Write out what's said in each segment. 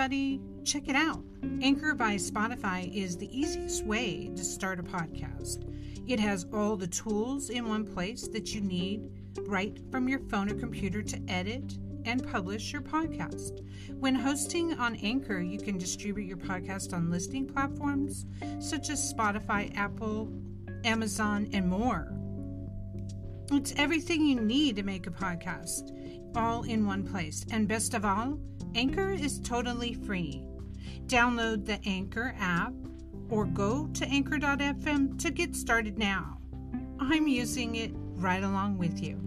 everybody, check it out. Anchor by Spotify is the easiest way to start a podcast. It has all the tools in one place that you need right from your phone or computer to edit and publish your podcast. When hosting on Anchor, you can distribute your podcast on listening platforms such as Spotify, Apple, Amazon, and more. It's everything you need to make a podcast, all in one place. And best of all, Anchor is totally free. Download the Anchor app or go to anchor.fm to get started now. I'm using it right along with you.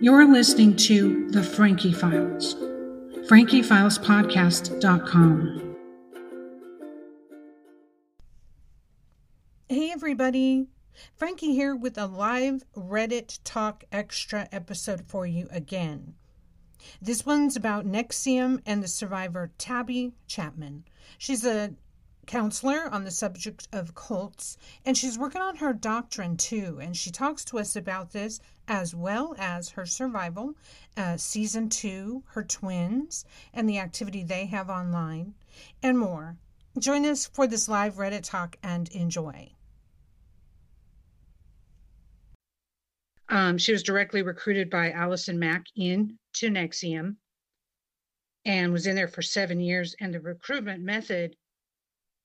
You're listening to The Frankie Files, frankiefilespodcast.com. Hey, everybody. Frankie here with a live Reddit Talk Extra episode for you again. This one's about NXIVM and the survivor Tabby Chapman. She's a counselor on the subject of cults, and she's working on her doctrine too. And she talks to us about this as well as her survival, uh, season two, her twins, and the activity they have online, and more. Join us for this live Reddit talk and enjoy. Um, she was directly recruited by Allison Mack in to NXIVM and was in there for seven years. And the recruitment method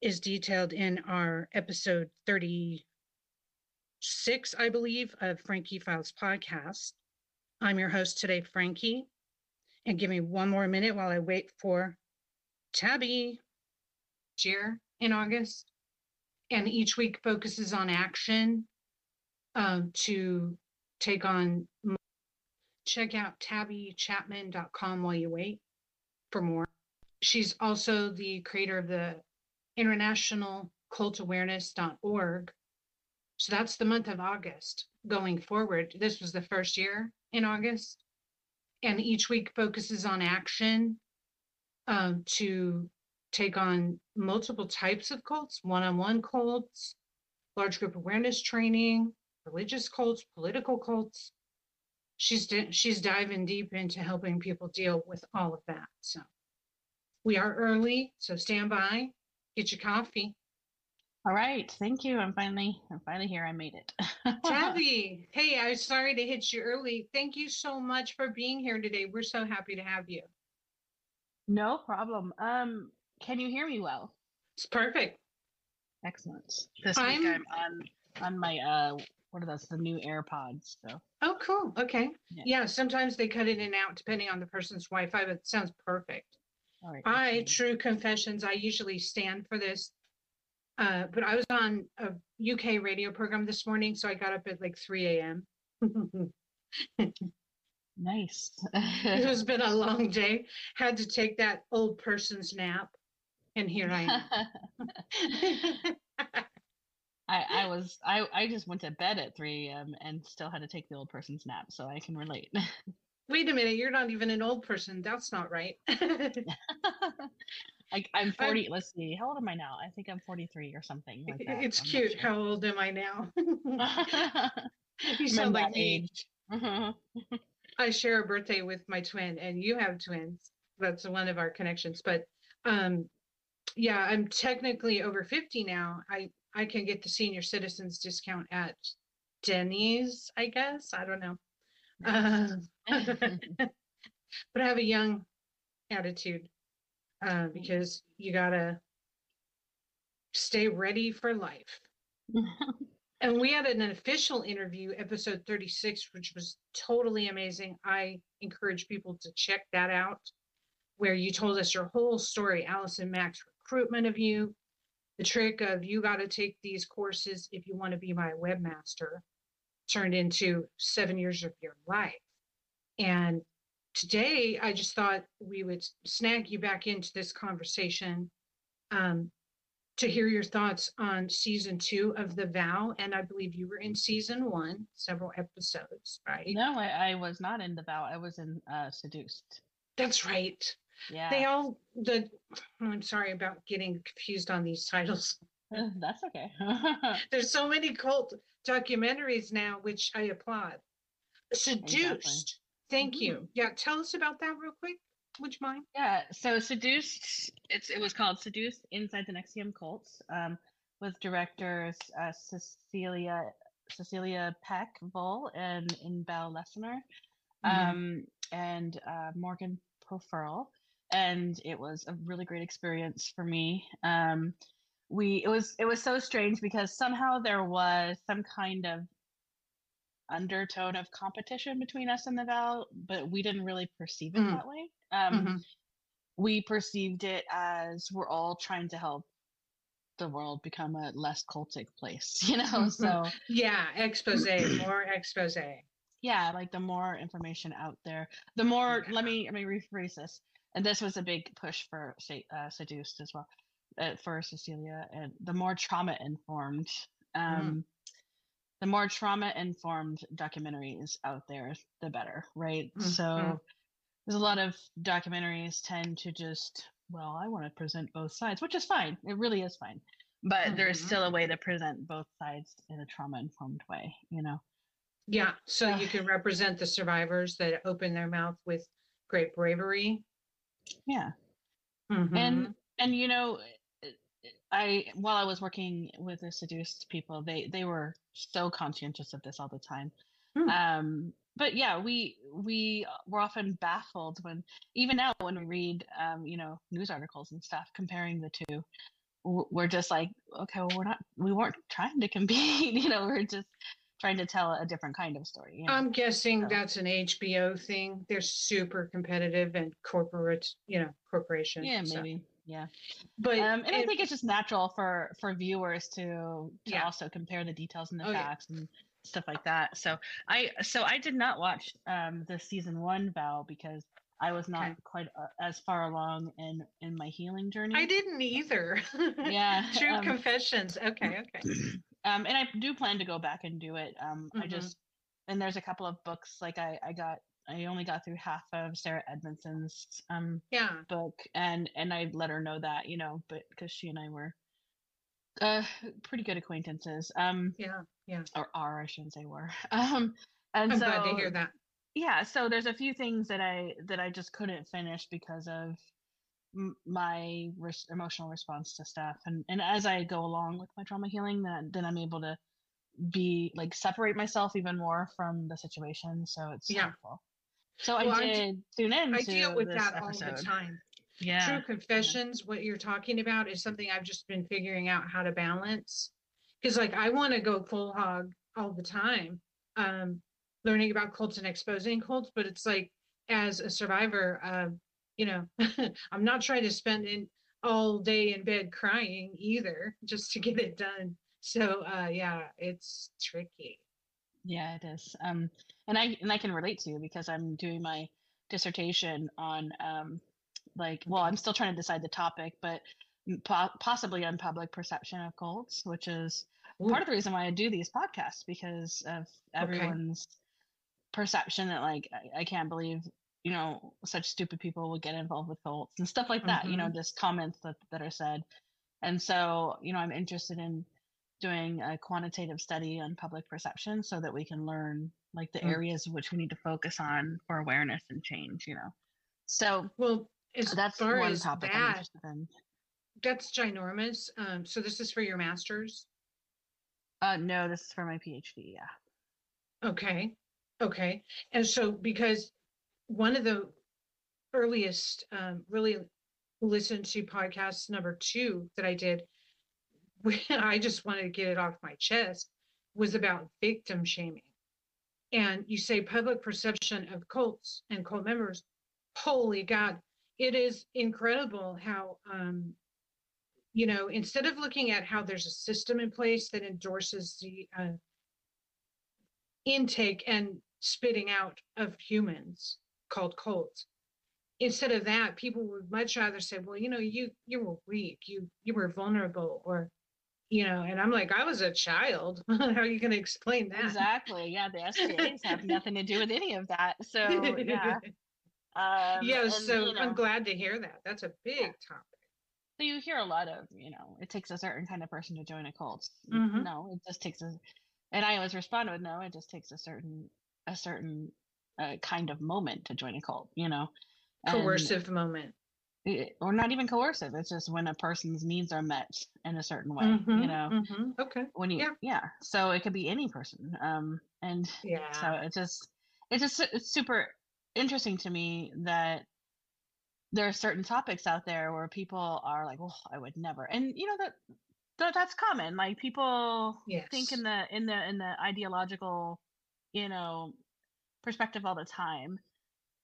is detailed in our episode 36, I believe, of Frankie Files podcast. I'm your host today, Frankie. And give me one more minute while I wait for Tabby year in August. And each week focuses on action um, to take on check out tabbychapman.com while you wait for more. She's also the creator of the international cult awareness.org so that's the month of august going forward. This was the first year in august. And each week focuses on action um, to take on multiple types of cults one-on-one cults large group awareness training religious cults, political cults. She's she's diving deep into helping people deal with all of that. So we are early, so stand by, get your coffee. All right, thank you. I'm finally I'm finally here. I made it. Tabby, hey, I'm sorry to hit you early. Thank you so much for being here today. We're so happy to have you. No problem. Um, can you hear me well? It's perfect. Excellent. This I'm, week I'm on on my uh what are those? The new AirPods. So. Oh, cool. Okay. Yeah. yeah. Sometimes they cut in and out depending on the person's Wi-Fi, but it sounds perfect. All right. I true confessions. I usually stand for this, uh, but I was on a UK radio program this morning, so I got up at like 3 a.m. nice. it has been a long day. Had to take that old person's nap, and here I am. I, I was I, I just went to bed at 3 a.m. and still had to take the old person's nap, so I can relate. Wait a minute, you're not even an old person. That's not right. I, I'm 40. I'm, let's see, how old am I now? I think I'm 43 or something like that. It's I'm cute. Sure. How old am I now? you sound like me. Age. I share a birthday with my twin, and you have twins. That's one of our connections. But um, yeah, I'm technically over 50 now. I I can get the senior citizens discount at Denny's, I guess. I don't know. Uh, but I have a young attitude uh, because you gotta stay ready for life. and we had an official interview, episode 36, which was totally amazing. I encourage people to check that out, where you told us your whole story, Allison Mack's recruitment of you, the trick of you got to take these courses if you want to be my webmaster turned into seven years of your life. And today I just thought we would snag you back into this conversation um, to hear your thoughts on season two of The Vow. And I believe you were in season one, several episodes, right? No, I, I was not in The Vow. I was in uh, Seduced. That's right. Yeah. They all the I'm sorry about getting confused on these titles. That's okay. There's so many cult documentaries now, which I applaud. Seduced, exactly. Thank Mhm. you. Yeah, tell us about that real quick. Would you mind? Yeah, so Seduced, it's it was called Seduced Inside the NXIVM Cults, um, with directors uh, Cecilia Cecilia Peck Vull and Inbal Lessner, Mhm. um, and uh, Morgan Pofurl, and it was a really great experience for me. Um, we it was it was so strange because somehow there was some kind of undertone of competition between us and the Vow, but we didn't really perceive it Mm. that way. Um, Mhm. we perceived it as we're all trying to help the world become a less cultic place, you know? Mhm. So, Yeah, expose, more expose. yeah, like the more information out there, the more, Yeah. let me, let me rephrase this. And this was a big push for uh, Seduced as well, uh, for Cecilia, and the more trauma informed, um, the more trauma informed documentaries out there, the better, right? Mhm. So there's a lot of documentaries tend to just, well, I want to present both sides, which is fine. It really is fine. But there is Mhm. still a way to present both sides in a trauma informed way, you know? Yeah, so you can represent the survivors that open their mouth with great bravery. Yeah. Mhm. And, and, you know, I while I was working with the seduced people, they they were so conscientious of this all the time. Hmm. Um, but yeah, we we were often baffled when even now when we read um, you know news articles and stuff comparing the two, we're just like, okay, well we're not we weren't trying to compete, you know, we're just trying to tell a different kind of story. You know? I'm guessing So- that's an HBO thing. They're super competitive and corporate, you know, corporation. yeah, so- maybe. Yeah. But um, and I think it's just natural for for viewers to to Yeah. also compare the details and the Oh, yeah. facts and stuff like that. So I so I did not watch um the season one Vow because I was not Okay. quite uh, as far along in in my healing journey. I didn't either. Yeah, True um, confessions. Okay, okay. um, and I do plan to go back and do it. Um, I Mhm. just and there's a couple of books like I I got I only got through half of Sarah Edmondson's um Yeah. book and and I let her know that you know but because she and I were uh pretty good acquaintances um Yeah. Yeah. or are I shouldn't say were um and I'm so glad to hear that. yeah so there's a few things that I that I just couldn't finish because of m- my res- emotional response to stuff and and as I go along with my trauma healing then then I'm able to be like separate myself even more from the situation so it's Yeah. helpful so Well, I I did tune in I to deal with that episode. all the time. yeah True confessions, what you're talking about is something I've just been figuring out how to balance. Because like I want to go full hog all the time, um, learning about cults and exposing cults, but it's like as a survivor, um, you know, I'm not trying to spend in all day in bed crying either, just to get it done. So uh yeah, it's tricky. Yeah, it is. Um, and I and I can relate to you because I'm doing my dissertation on um, like well, I'm still trying to decide the topic, but po- possibly on public perception of cults, which is part of the reason why I do these podcasts because of everyone's perception that like I, I can't believe you know such stupid people would get involved with cults and stuff like that. You know, just comments that that are said, and so you know I'm interested in doing a quantitative study on public perception so that we can learn like the Mm. areas which we need to focus on for awareness and change you know so Well, as that's far one as topic I'm that, interested in. that's ginormous. Um, so this is for your master's. Uh, no, this is for my PhD. Yeah. Okay, okay. And so because one of the earliest um, really listened to podcast number two that I did, when I just wanted to get it off my chest, was about victim shaming. And you say public perception of cults and cult members. Holy God, it is incredible how, um, you know, instead of looking at how there's a system in place that endorses the uh, intake and spitting out of humans called cults. Instead of that, people would much rather say, "Well, you know, you you were weak, you you were vulnerable," or you know. And I'm like, I was a child. How are you going to explain that? Exactly. Yeah, the SGAs have nothing to do with any of that. So yeah. Um, yeah. and, So you know, I'm glad to hear that. That's a big topic. So you hear a lot of, you know, it takes a certain kind of person to join a cult. Mhm. No, it just takes a, and I always respond with no. It just takes a certain, a certain a kind of moment to join a cult, you know. And- Coercive moment. it- or not even coercive. It's just when a person's needs are met in a certain way, Mhm, you know. mhm, Okay. When you, yeah. yeah. So it could be any person. Um, and Yeah. so it just, it's just it's super interesting to me that there are certain topics out there where people are like, "Oh, I would never," and you know that, that that's common. Like people think in the in the in the ideological, you know, perspective all the time.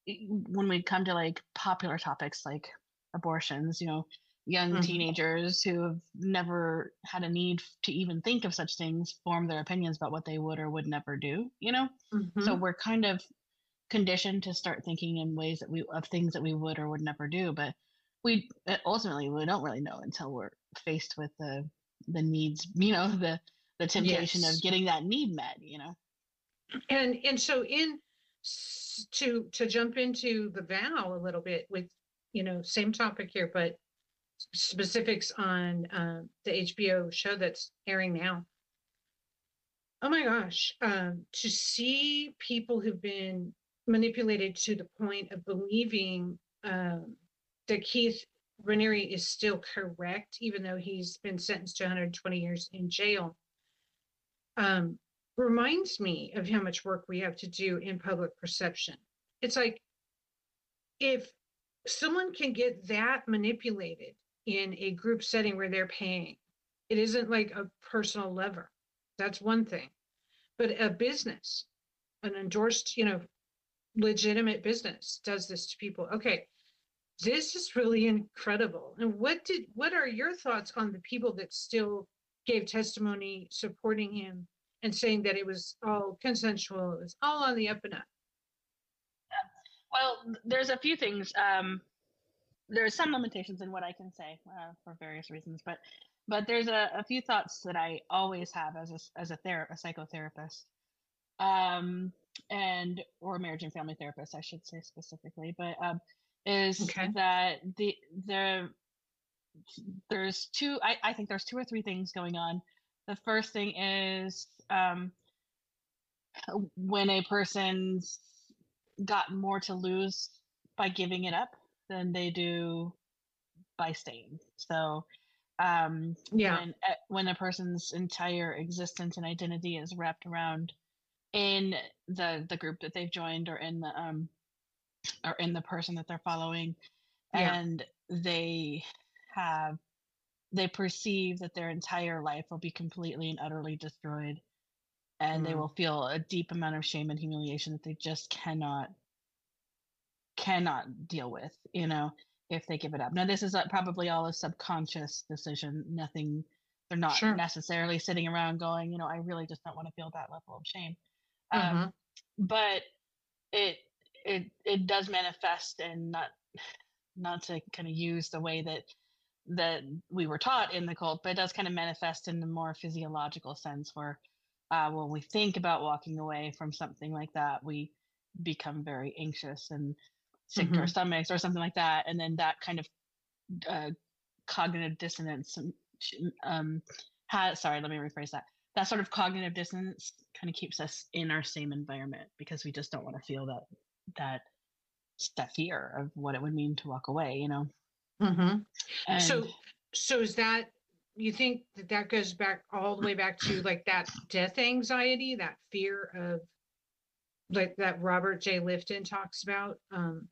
When we come to like popular topics like abortions, you know, young Mhm. teenagers who have never had a need to even think of such things form their opinions about what they would or would never do. You know, so Mhm. we're kind of conditioned to start thinking in ways that we of things that we would or would never do but we uh, ultimately we don't really know until we're faced with the the needs you know the the temptation Yes. of getting that need met you know And and so in to to jump into the vow a little bit with you know same topic here, but specifics on um, the HBO show that's airing now. Oh my gosh, um, to see people who've been manipulated to the point of believing um, that Keith Raniere is still correct, even though he's been sentenced to 120 years in jail. Um, reminds me of how much work we have to do in public perception. It's like if someone can get that manipulated in a group setting where they're paying, it isn't like a personal lever. That's one thing. But a business, an endorsed, you know, legitimate business does this to people. Okay. This is really incredible. And what did what are your thoughts on the people that still gave testimony supporting him and saying that it was all consensual, it was all on the up and up. well there's a few things um there's some limitations in what i can say uh, for various reasons but but there's a, a few thoughts that i always have as a as a, ther- a psychotherapist um and or marriage and family therapist i should say specifically but um is Okay. that the the there's two I, I think there's two or three things going on the first thing is um when a person's got more to lose by giving it up than they do by staying so um Yeah. when uh, when a person's entire existence and identity is wrapped around in the the group that they've joined or in the um or in the person that they're following Yeah. and they have they perceive that their entire life will be completely and utterly destroyed and they Mm. will feel a deep amount of shame and humiliation that they just cannot cannot deal with you know if they give it up now this is uh, probably all a subconscious decision nothing they're not Sure. necessarily sitting around going you know i really just don't want to feel that level of shame um, Mhm. but it it it does manifest and not not to kind of use the way that that we were taught in the cult but it does kind of manifest in the more physiological sense where uh, when we think about walking away from something like that we become very anxious and sick to our stomachs or something like that and then that kind of uh, cognitive dissonance um, um has sorry let me rephrase that. That sort of cognitive dissonance kind of keeps us in our same environment because we just don't want to feel that that that fear of what it would mean to walk away you know Mhm. and So so is that you think that that goes back all the way back to like that death anxiety, that fear of like that Robert J. Lifton talks about um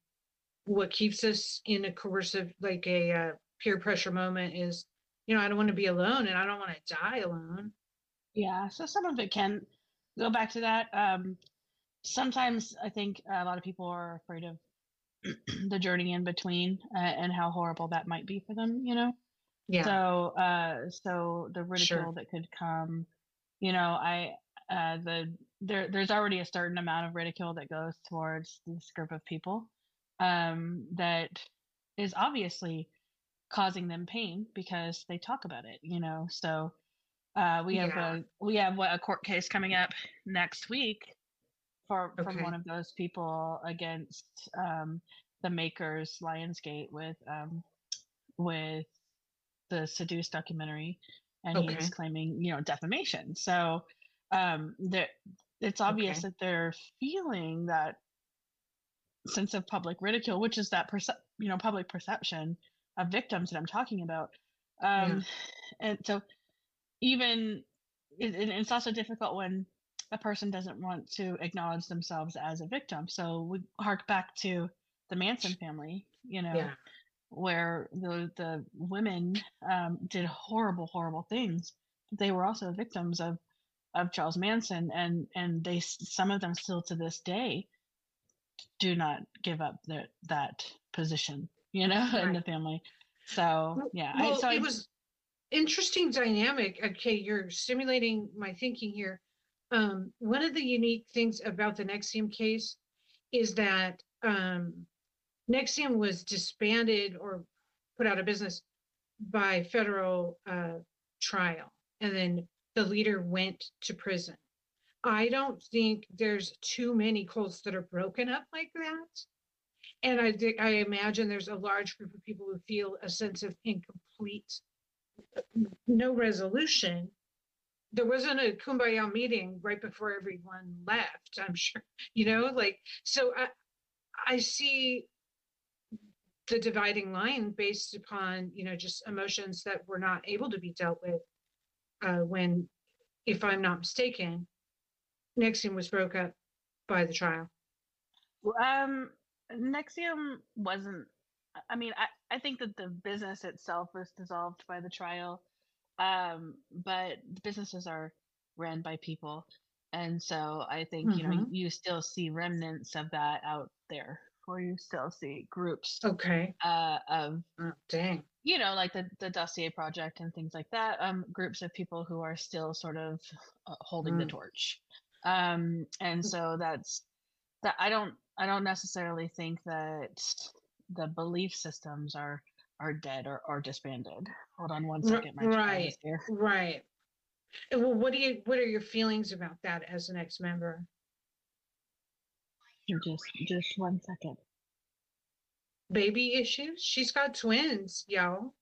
what keeps us in a coercive like a uh, peer pressure moment is you know I don't want to be alone and I don't want to die alone. Yeah, so some of it can go back to that. Um, sometimes I think a lot of people are afraid of the journey in between uh, and how horrible that might be for them, you know? Yeah. So, uh, so the ridicule Sure. that could come, you know, I, uh, the, there, there's already a certain amount of ridicule that goes towards this group of people, um, that is obviously causing them pain because they talk about it, you know? So, uh, we have Yeah. a we have what a court case coming up next week for from one of those people against um, the makers Lionsgate with um, with the Seduce documentary, and Okay. he's claiming you know defamation. So um, there, it's obvious Okay. that they're feeling that sense of public ridicule, which is that perce- you know public perception of victims that I'm talking about. Um, yeah. And so even it, it's also difficult when a person doesn't want to acknowledge themselves as a victim. So we hark back to the Manson family, you know, yeah. where the the women um, did horrible, horrible things. They were also victims of of Charles Manson, and and they some of them still to this day do not give up that that position, you know, right. in the family. So yeah, well, I, so it I, was interesting dynamic. Okay, you're stimulating my thinking here. Um, one of the unique things about the NXIVM case is that um, NXIVM was disbanded or put out of business by federal uh, trial, and then the leader went to prison. I don't think there's too many cults that are broken up like that. And I, I imagine there's a large group of people who feel a sense of incomplete, no resolution. There wasn't a kumbaya meeting right before everyone left, I'm sure, you know, like, so I, I see the dividing line based upon, you know, just emotions that were not able to be dealt with uh, when, if I'm not mistaken, NXIVM was broke up by the trial. Um, NXIVM wasn't. I mean, I, I think that the business itself was dissolved by the trial, um, but businesses are ran by people, and so I think mm-hmm. you know mm-hmm. you still see remnants of that out there, or you still see groups. Okay. Uh, of oh, dang. You know, like the the dossier project and things like that. Um, groups of people who are still sort of uh, holding mm. the torch. Um, and mm. so that's that. I don't I don't necessarily think that the belief systems are are dead or, or disbanded. Hold on one second. My right. Right. Well, what do you what are your feelings about that as an ex-member? Just just one second. Baby issues? She's got twins, y'all.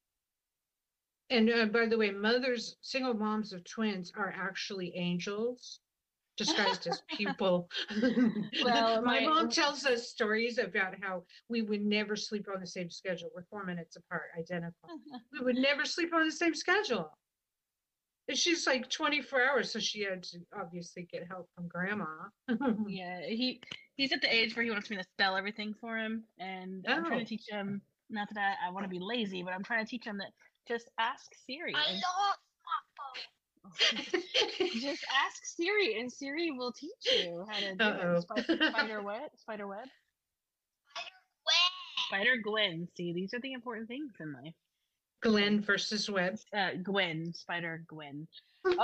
And uh, by the way, mothers, single moms of twins are actually angels disguised as people. well, my, my, mom tells us stories about how we would never sleep on the same schedule. We're four minutes apart, identical. we would never sleep on the same schedule. And she's like 24 hours, so she had to obviously get help from grandma. yeah, he he's at the age where he wants me to spell everything for him, and oh. I'm trying to oh. teach him. Not that I, I want to be lazy, but I'm trying to teach him that just ask Siri. I lost just ask Siri, and Siri will teach you how to do Uh-oh. it. Spider, spider web, spider web, spider Gwen. See, these are the important things in life. Glenn versus Web. Uh, Gwen, Spider Gwen.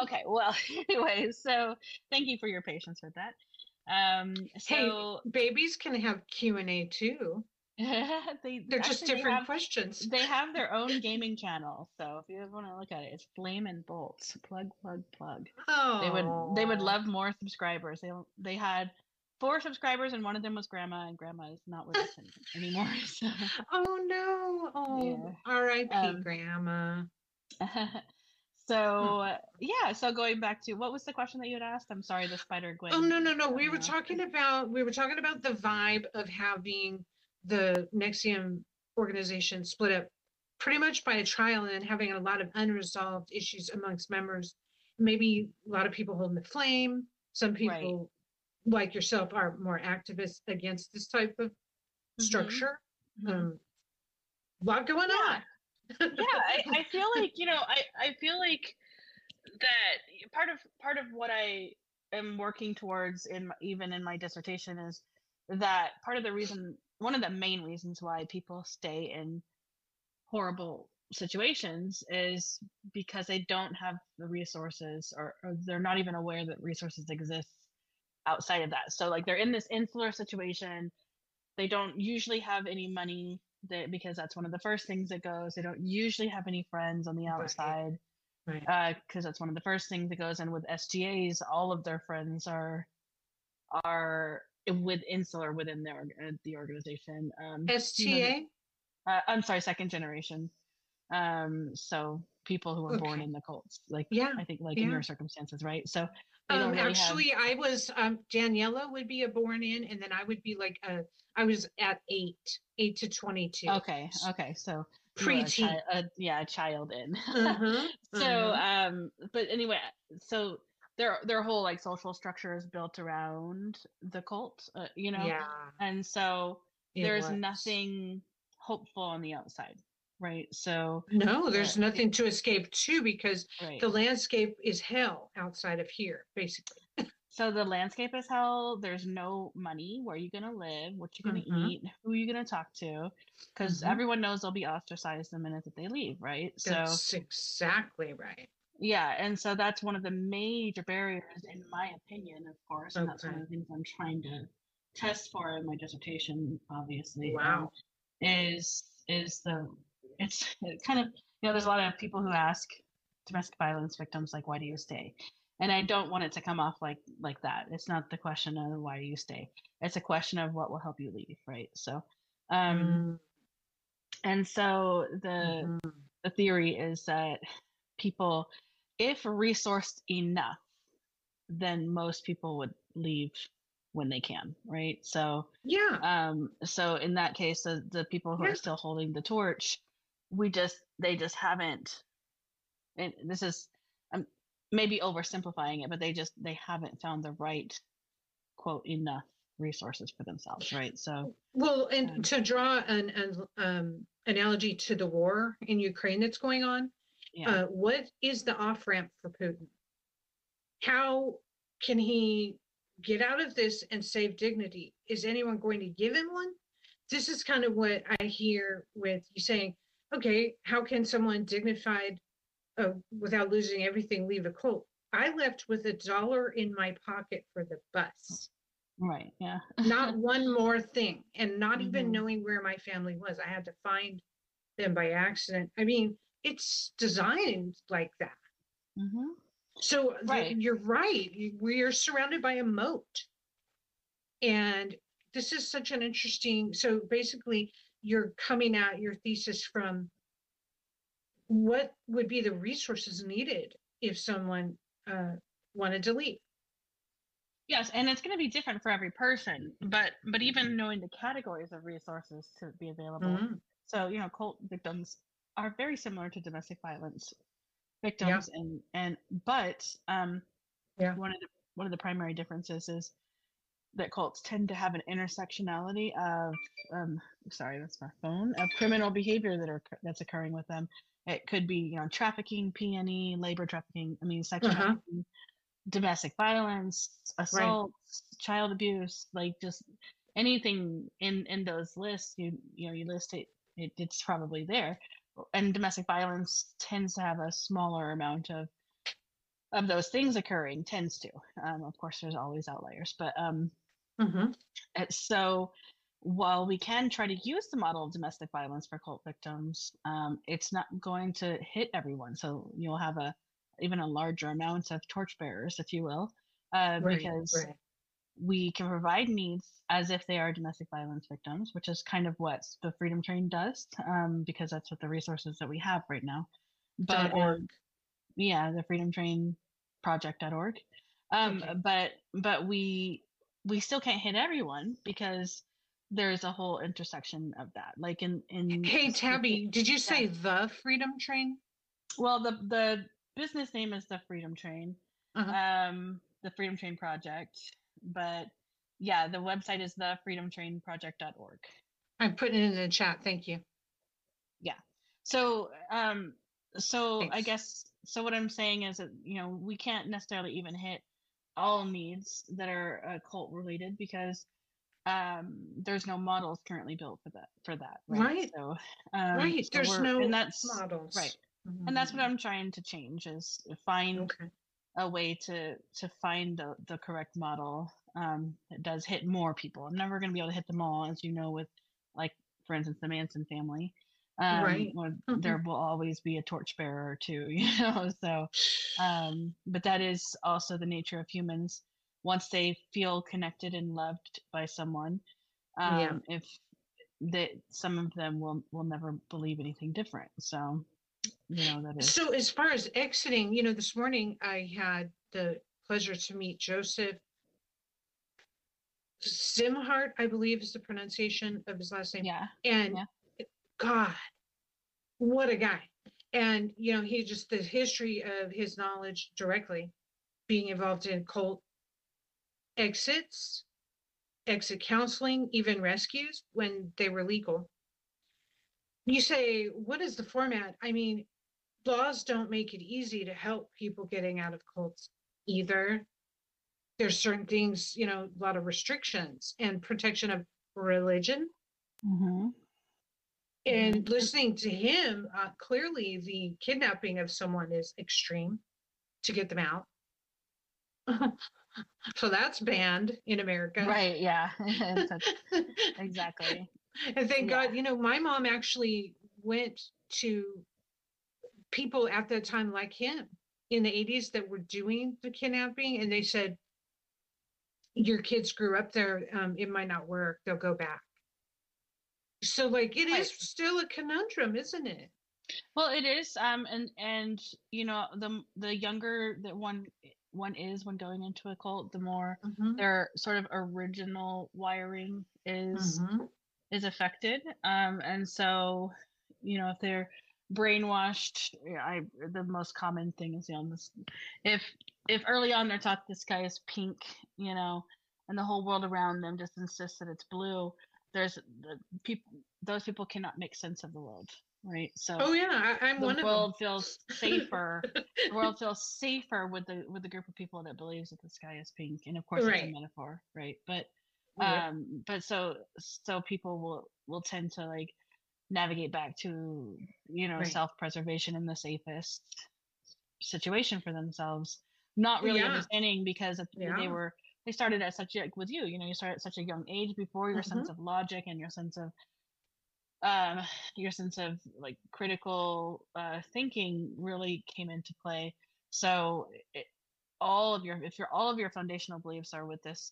Okay, well, anyway, so thank you for your patience with that. Um, so hey, babies can have Q and A too. they, They're just different they have, questions. They have their own gaming channel, so if you want to look at it, it's Flame and Bolts. Plug, plug, plug. Oh, they would they would love more subscribers. They they had four subscribers, and one of them was Grandma, and Grandma is not with us anymore. So. Oh no! Oh, yeah. R.I.P. Um, Grandma. So yeah, so going back to what was the question that you had asked? I'm sorry, the spider Gwen. Oh no no no, we were talking about we were talking about the vibe of having the NXIVM organization split up pretty much by a trial and having a lot of unresolved issues amongst members. Maybe a lot of people holding the flame. Some people, right. like yourself, are more activists against this type of mm-hmm. structure. Mm-hmm. Um, a lot going yeah. on. yeah, I, I feel like you know, I I feel like that part of part of what I am working towards in even in my dissertation is that part of the reason one of the main reasons why people stay in horrible situations is because they don't have the resources or, or, they're not even aware that resources exist outside of that. So like they're in this insular situation. They don't usually have any money that because that's one of the first things that goes. They don't usually have any friends on the outside right. because uh, that's one of the first things that goes. And with sgas all of their friends are are with insular within the, uh, the organization. Um, SGA? uh, I'm sorry, second generation. Um, so people who were born in the cults. Like Yeah. I think like in your circumstances, right? So Um, really have actually, I was, um, Daniela would be a born in, and then I would be like, uh, I was at eight, eight to twenty-two. okay, okay. So were a chi- a, yeah, a child in. Uh-huh, so uh-huh. um but anyway so their their whole like social structure is built around the cult uh, you know Yeah. and so it there's was. nothing hopeful on the outside right so No, there's uh, nothing to escape to because right the landscape is hell outside of here, basically. so the landscape is hell there's no money where are you gonna live what you gonna Mhm. eat who are you gonna talk to because Mhm. everyone knows they'll be ostracized the minute that they leave right so That's exactly right. Yeah, and so that's one of the major barriers, in my opinion, of course, and that's one of the things I'm trying to test for in my dissertation. Obviously, um, Wow. is is the it's it kind of you know there's a lot of people who ask domestic violence victims like why do you stay, and I don't want it to come off like like that. It's not the question of why do you stay. It's a question of what will help you leave, right? So, um, Mm, and so the mhm. the theory is that people, if resourced enough, then most people would leave when they can, right? So, Yeah. um, so in that case, the, the people who Yeah. are still holding the torch, we just they just haven't. And this is, um, maybe oversimplifying it, but they just they haven't found the right quote enough resources for themselves, right? So, Well, and Um, to draw an, an um, analogy to the war in Ukraine that's going on, yeah, uh, what is the off ramp for Putin? How can he get out of this and save dignity? Is anyone going to give him one? This is kind of what I hear with you saying, okay, how can someone dignified uh, without losing everything leave a cult? I left with a dollar in my pocket for the bus, right, yeah, not one more thing, and not even Mhm. knowing where my family was. I had to find them by accident. I mean, it's designed like that. hmm So Right. you're right. We are surrounded by a moat. And this is such an interesting, so basically you're coming at your thesis from what would be the resources needed if someone uh, wanted to leave? Yes, and it's going to be different for every person, but but even knowing the categories of resources to be available. Mhm. So you know, cult victims are very similar to domestic violence victims, and and but um, Yeah. one of the one of the primary differences is that cults tend to have an intersectionality of um, sorry, that's my phone of criminal behavior that are that's occurring with them. It could be you know trafficking, PNE, labor trafficking. I mean, sexual Uh-huh. domestic violence, assaults, child abuse, like just anything in in those lists, you you know, you list it, it it's probably there. And domestic violence tends to have a smaller amount of of those things occurring. Tends to. Um, of course, there's always outliers, but um, Mhm. uh, so while we can try to use the model of domestic violence for cult victims, um, it's not going to hit everyone. So you'll have a even a larger amount of torchbearers, if you will, uh, Right, because right. We can provide needs as if they are domestic violence victims, which is kind of what the Freedom Train does, um, because that's what the resources that we have right now. But org. um, yeah, the Freedom Train Project.org. Um, Okay. but but we we still can't hit everyone because there's a whole intersection of that. Like in in Hey, Tabby, did you say the Freedom Train? well, the the business name is the Freedom Train, Uh-huh. um, the Freedom Train Project. But yeah, the website is the freedomtrainproject.org. I'm putting it in the chat. Thank you. Yeah. So um, so I guess so. What I'm saying is that you know we can't necessarily even hit all needs that are uh, cult related because um, there's no models currently built for that for that. Right. Right. So um, right. so There's no and that's models. right. and that's what Mhm. I'm trying to change is find Okay. A way to to find the, the correct model um, that does hit more people. I'm never going to be able to hit them all, as you know, with like for instance the Manson family. Um, Right. Mhm. There will always be a torchbearer or two, you know. So, um, but that is also the nature of humans. Once they feel connected and loved by someone, um, Yeah. if that some of them will will never believe anything different. So, you know that is So as far as exiting, you know, this morning I had the pleasure to meet Joseph Szimhart, I believe is the pronunciation of his last name. yeah And Yeah. God, what a guy. And, you know, he just, the history of his knowledge directly being involved in cult exits, exit counseling, even rescues when they were legal. You say, what is the format? I mean, laws don't make it easy to help people getting out of cults either. There's certain things, you know, a lot of restrictions and protection of religion hmm and listening to him, uh, clearly the kidnapping of someone is extreme to get them out. so that's banned in America. right yeah exactly and thank Yeah. God, you know, my mom actually went to people at that time like him in the 80s that were doing the kidnapping, and they said, Your kids grew up there, um, it might not work, they'll go back. So, like, it is Right. still a conundrum, isn't it? Well, it is, um, and and you know, the the younger that one one is when going into a cult, the more Mhm. their sort of original wiring is Mhm. is affected. Um, and so, you know, if they're brainwashed, I the most common thing is you know this if if early on they're taught the sky is pink, you know, and the whole world around them just insists that it's blue, there's the people those people cannot make sense of the world, right? So Oh, yeah, I, I'm the one of the world them. feels safer. the world feels safer with the with the group of people that believes that the sky is pink, and of course it's a metaphor, right? But Yeah. um, but so so people will will tend to like navigate back to you know Right. self preservation in the safest situation for themselves, not really Yeah. understanding because Yeah. they were they started at such a, like with you, you know, you started at such a young age before your sense Mhm. of logic and your sense of um your sense of like critical uh thinking really came into play so it, all of your if your all of your foundational beliefs are with this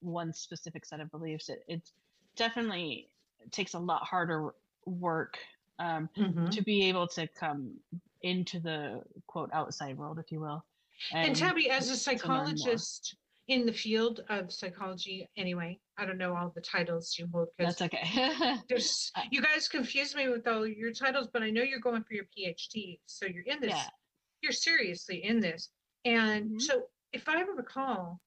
one specific set of beliefs it, it definitely takes a lot harder work um Mhm. to be able to come into the quote outside world if you will And Tabby, as a to learn more. psychologist in the field of psychology, anyway, I don't know all the titles you hold that's okay there's Uh, you guys confuse me with all your titles, but I know you're going for your PhD, so you're in this. yeah You're seriously in this, and Mhm. so if I recall,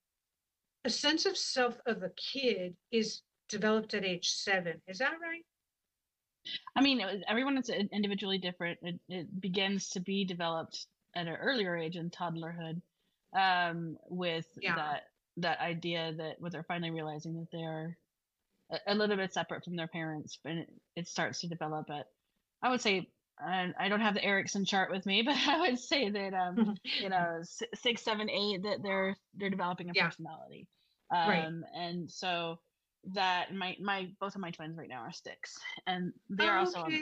a sense of self of a kid is developed at age seven. Is that right? I mean, it was- everyone is individually different. It, it begins to be developed at an earlier age in toddlerhood, um, with Yeah. that that idea that when they're finally realizing that they're a, a little bit separate from their parents, and it, it starts to develop at, I would say, and I don't have the Erikson chart with me, but I would say that um, you know, six, seven, eight, that they're they're developing a Yeah. personality, um, Right. and so that my my both of my twins right now are sticks, and they are also on,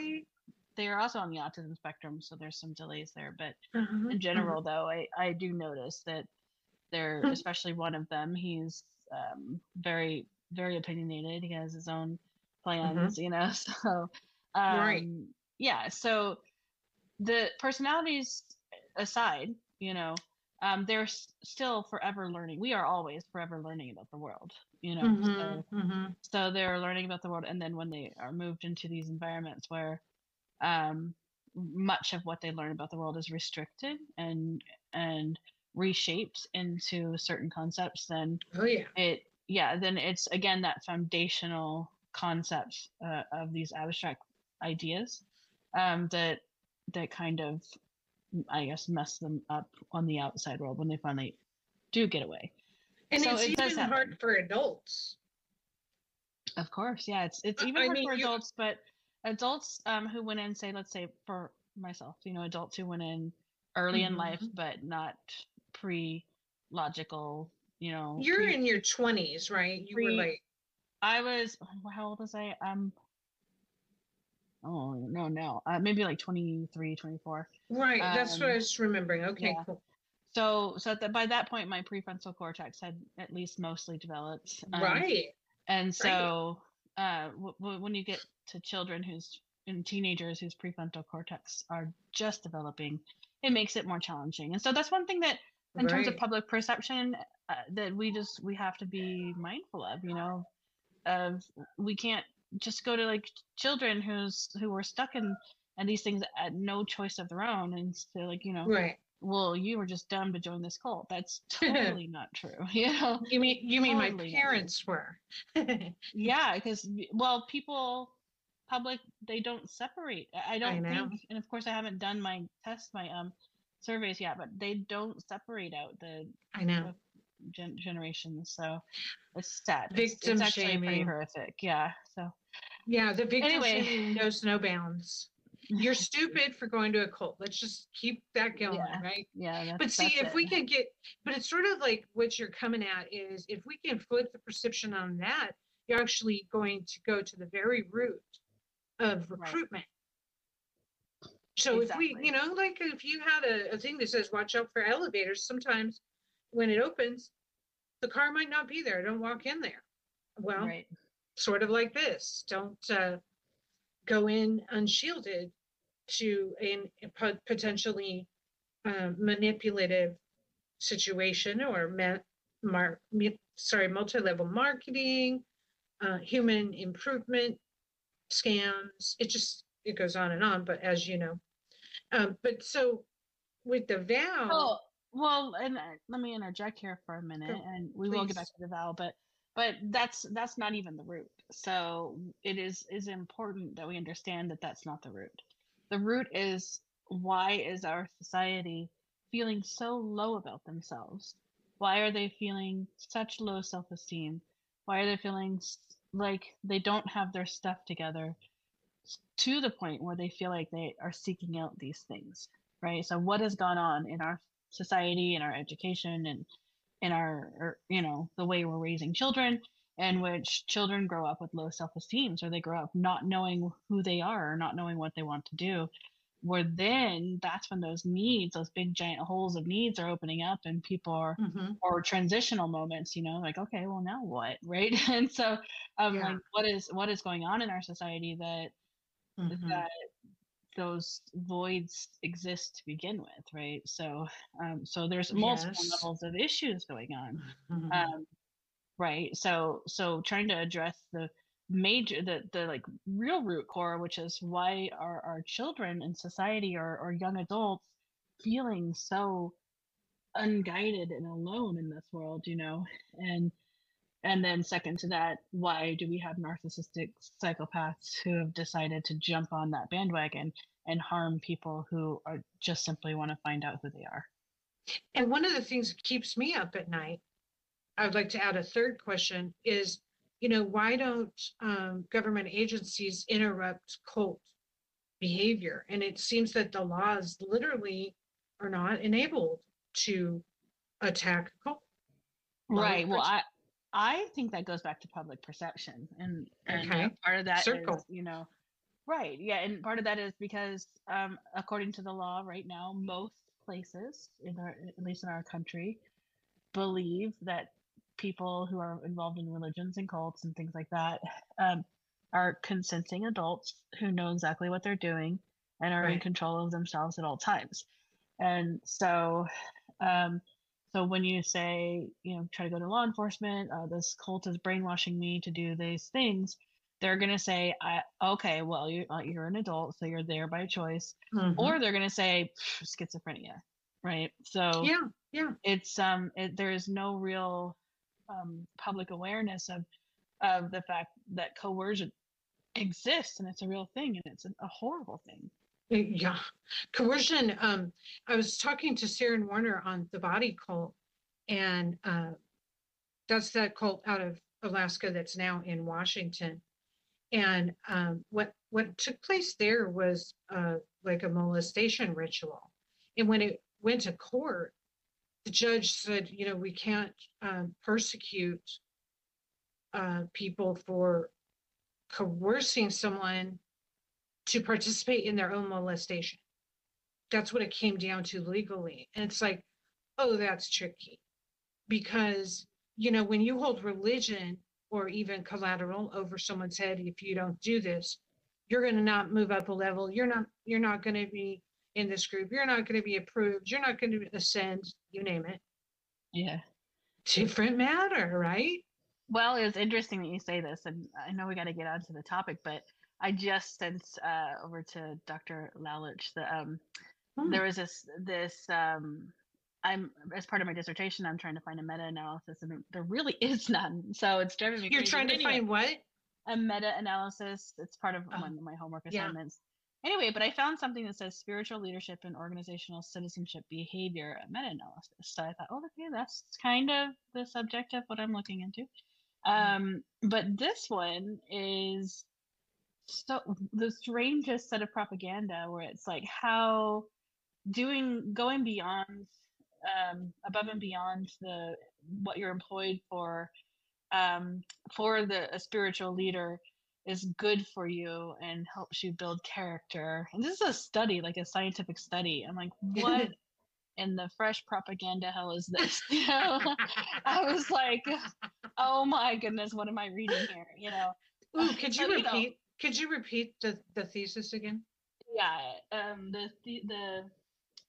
they are also on the autism spectrum, so there's some delays there. But Uh-huh, uh-huh. in general, though, I I do notice that they're Mhm. especially one of them. He's um, very very opinionated. He has his own plans, you know. So um, Right. yeah. So the personalities aside, you know, um, they're s- still forever learning. We are always forever learning about the world, you know. So Mhm, mhm. so they're learning about the world and then when they are moved into these environments where um, much of what they learn about the world is restricted and and reshaped into certain concepts then Oh yeah. it yeah then it's again that foundational concept uh, of these abstract ideas um, that that kind of i guess mess them up on the outside world when they finally do get away And So it's it even hard for adults. Of course, yeah. It's it's even I hard mean, for you- adults, but adults um who went in, say, let's say for myself, you know, adults who went in early in life, but not pre logical, you know. You're pre- in your twenties, right? You were like, I was how old was I? Um oh no no uh, maybe like 23 24 right. That's what I um, was remembering. Okay, yeah. cool. So so at the, by that point my prefrontal cortex had at least mostly developed um, right. and so uh w- w- when you get to children whose and teenagers whose prefrontal cortex are just developing, it makes it more challenging. And so that's one thing that, in terms of public perception, uh, that we just we have to be mindful of. You know, of we can't just go to like children who's who were stuck in and these things at no choice of their own and say like you know Right. Well you were just dumb to join this cult that's totally not true you know You mean you mean my Totally true. parents were? yeah because well people public they don't separate i I don't know. think and of course i haven't done my test my um surveys yet but they don't separate out the I know. gen- generations so it's sad It's- Victim it's, actually pretty shaming. horrific yeah so Yeah, the victim Anyway. shaming knows no bounds. You're stupid for going to a cult. Let's just keep that going, Yeah. right? yeah But see, if it. we can get, but it's sort of like what you're coming at is if we can flip the perception on that, you're actually going to go to the very root of Right. recruitment. So if we, you know, like if you had a, a thing that says watch out for elevators, sometimes when it opens, the car might not be there. Don't walk in there. Well, right sort of like this. Don't uh, go in unshielded to an, a po- potentially uh, manipulative situation or ma- mar- sorry, multi-level marketing, uh, human improvement scams. It just it goes on and on. But as you know, um, but so with the vow, Well, well, and uh, let me interject here for a minute, Go, and we will get back to the vow, but but that's that's not even the root. So it is is important that we understand that that's not the root. The root is why is our society feeling so low about themselves? Why are they feeling such low self-esteem? Why are they feeling like they don't have their stuff together to the point where they feel like they are seeking out these things? right? So what has gone on in our society, in our education, and in our, or, you know, the way we're raising children, in which children grow up with low self-esteem, so they grow up not knowing who they are, or not knowing what they want to do. Where then that's when those needs, those big giant holes of needs, are opening up, and people are Mhm. or transitional moments you know like okay well now what right and so um Yeah. like what is what is going on in our society that Mhm. that those voids exist to begin with right so um so there's multiple Yes. levels of issues going on Mhm. um right? So so trying to address the major the the like real root core which is why are our children in society or, or young adults feeling so unguided and alone in this world you know? And and then second to that why do we have narcissistic psychopaths who have decided to jump on that bandwagon and harm people who are just simply want to find out who they are? And one of the things that keeps me up at night, I would like to add a third question is, you know, why don't um, government agencies interrupt cult behavior? And it seems that the laws literally are not enabled to attack cult. Well, right well i i think that goes back to public perception and and Okay. part of that is Circle. you know right yeah and part of that is because um according to the law right now most places in our at least in our country believe that people who are involved in religions and cults and things like that um are consenting adults who know exactly what they're doing and are in control of themselves at all times and so um so when you say, you know, try to go to law enforcement, uh, this cult is brainwashing me to do these things, they're gonna say, I, okay, well, you're uh, you're an adult, so you're there by choice, Mhm. or they're gonna say schizophrenia, right? So yeah, yeah, it's um, it, there is no real um, public awareness of of the fact that coercion exists and it's a real thing and it's a, horrible thing. Yeah. Coercion. Um, I was talking to Sarah Warner on the body cult, and uh, that's that cult out of Alaska that's now in Washington. And um, what what took place there was uh, like a molestation ritual. And when it went to court, the judge said, you know, we can't um, persecute uh, people for coercing someone to participate in their own molestation. That's what it came down to legally. And it's like, oh, that's tricky. Because, you know, when you hold religion or even collateral over someone's head, if you don't do this, you're going to not move up a level. You're not, you're not going to be in this group. You're not going to be approved. You're not going to ascend, you name it. Yeah. Different matter, right? Well, it was interesting that you say this, and I know we got to get on to the topic, but I just sent uh, over to Dr. Lalich the um, Hmm. there was this this um, I'm as part of my dissertation, I'm trying to find a meta-analysis, and there really is none. So it's driving me. You're crazy. trying to anyway, find what? a meta-analysis. It's part of Oh, one of my homework assignments. Anyway, but I found something that says spiritual leadership and organizational citizenship behavior a meta-analysis. So I thought, oh, okay, that's kind of the subject of what I'm looking into. Mhm. Um, but this one is so the strangest set of propaganda where it's like how doing going beyond um, above and beyond the what you're employed for um, for the a spiritual leader is good for you and helps you build character. And this is a study, like a scientific study. I'm like, what in the fresh propaganda hell is this? You know, I was like, oh my goodness, what am I reading here? You know, Ooh, could you So, you know- repeat? Could you repeat the, the thesis again? yeah. Um, the the, the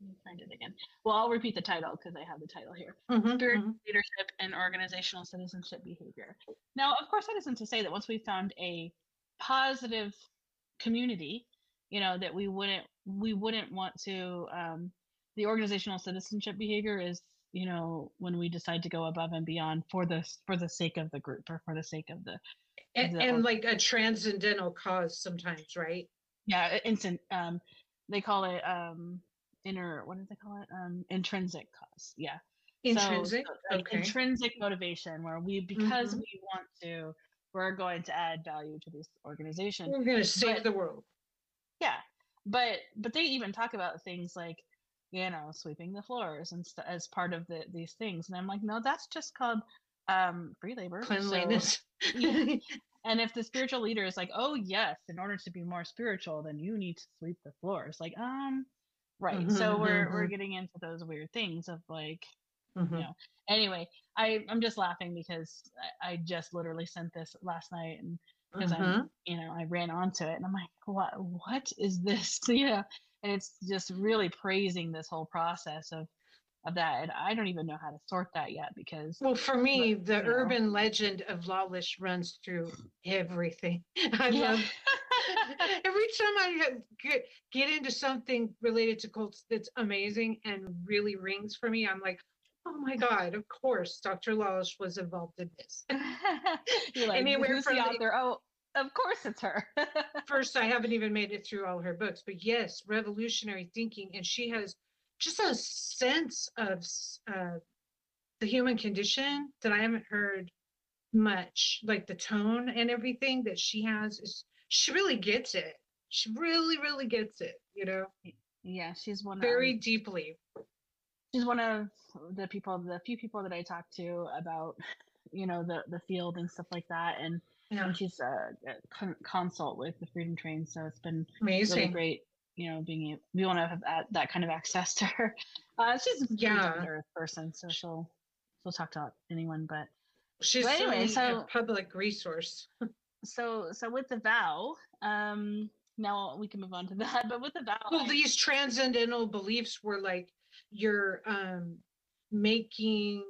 let me find it again. Well, I'll repeat the title because I have the title here. Mhm, Spirit mhm. leadership and organizational citizenship behavior. Now, of course, that isn't to say that once we found a positive community, you know, that we wouldn't we wouldn't want to. Um, the organizational citizenship behavior is, you know, when we decide to go above and beyond for the for the sake of the group or for the sake of the And, the and like a transcendental cause sometimes, right? yeah instant. Um, they call it um inner. What do they call it? Um, intrinsic cause. Yeah. Intrinsic. so, like, okay. intrinsic motivation where we because Mhm. we want to we're going to add value to this organization We're going to save but- the world. yeah but but they even talk about things like you know sweeping the floors and st- as part of the these things and i'm like no that's just called um free labor so- Cleanliness. Yeah. and if the spiritual leader is like oh yes in order to be more spiritual then you need to sweep the floors like um right so Mhm, we're we're mhm. getting into those weird things of like Mhm. Yeah. anyway i i'm just laughing because i, I just literally sent this last night and because Mhm. i'm you know i ran onto it and i'm like what what is this yeah and it's just really praising this whole process of of that and i don't even know how to sort that yet because Well, for me, the you know. urban legend of Lalich runs through everything. I Yeah. love every time I get get into something related to cults that's amazing and really rings for me. I'm like, oh my god, of course, Dr. Lalich was involved in this. you're like Anywhere from the author oh of course it's her First, I haven't even made it through all her books, but yes, revolutionary thinking, and she has just a sense of uh, the human condition that I haven't heard much, like the tone and everything that she has. Is she really gets it? She really, really gets it. You know, yeah she's one very um, deeply. She's one of the people the few people that i talked to about you know the the field and stuff like that and Yeah, and she's a, a consult with the freedom train so it's been really amazing. great you know being able, we want to have that, that kind of access to her uh she's Yeah. earth person so she'll she'll talk to anyone but She's But anyway, so- a public resource. so so with the vow um now we can move on to that but with the vow Well, I- these transcendental beliefs were like you're um making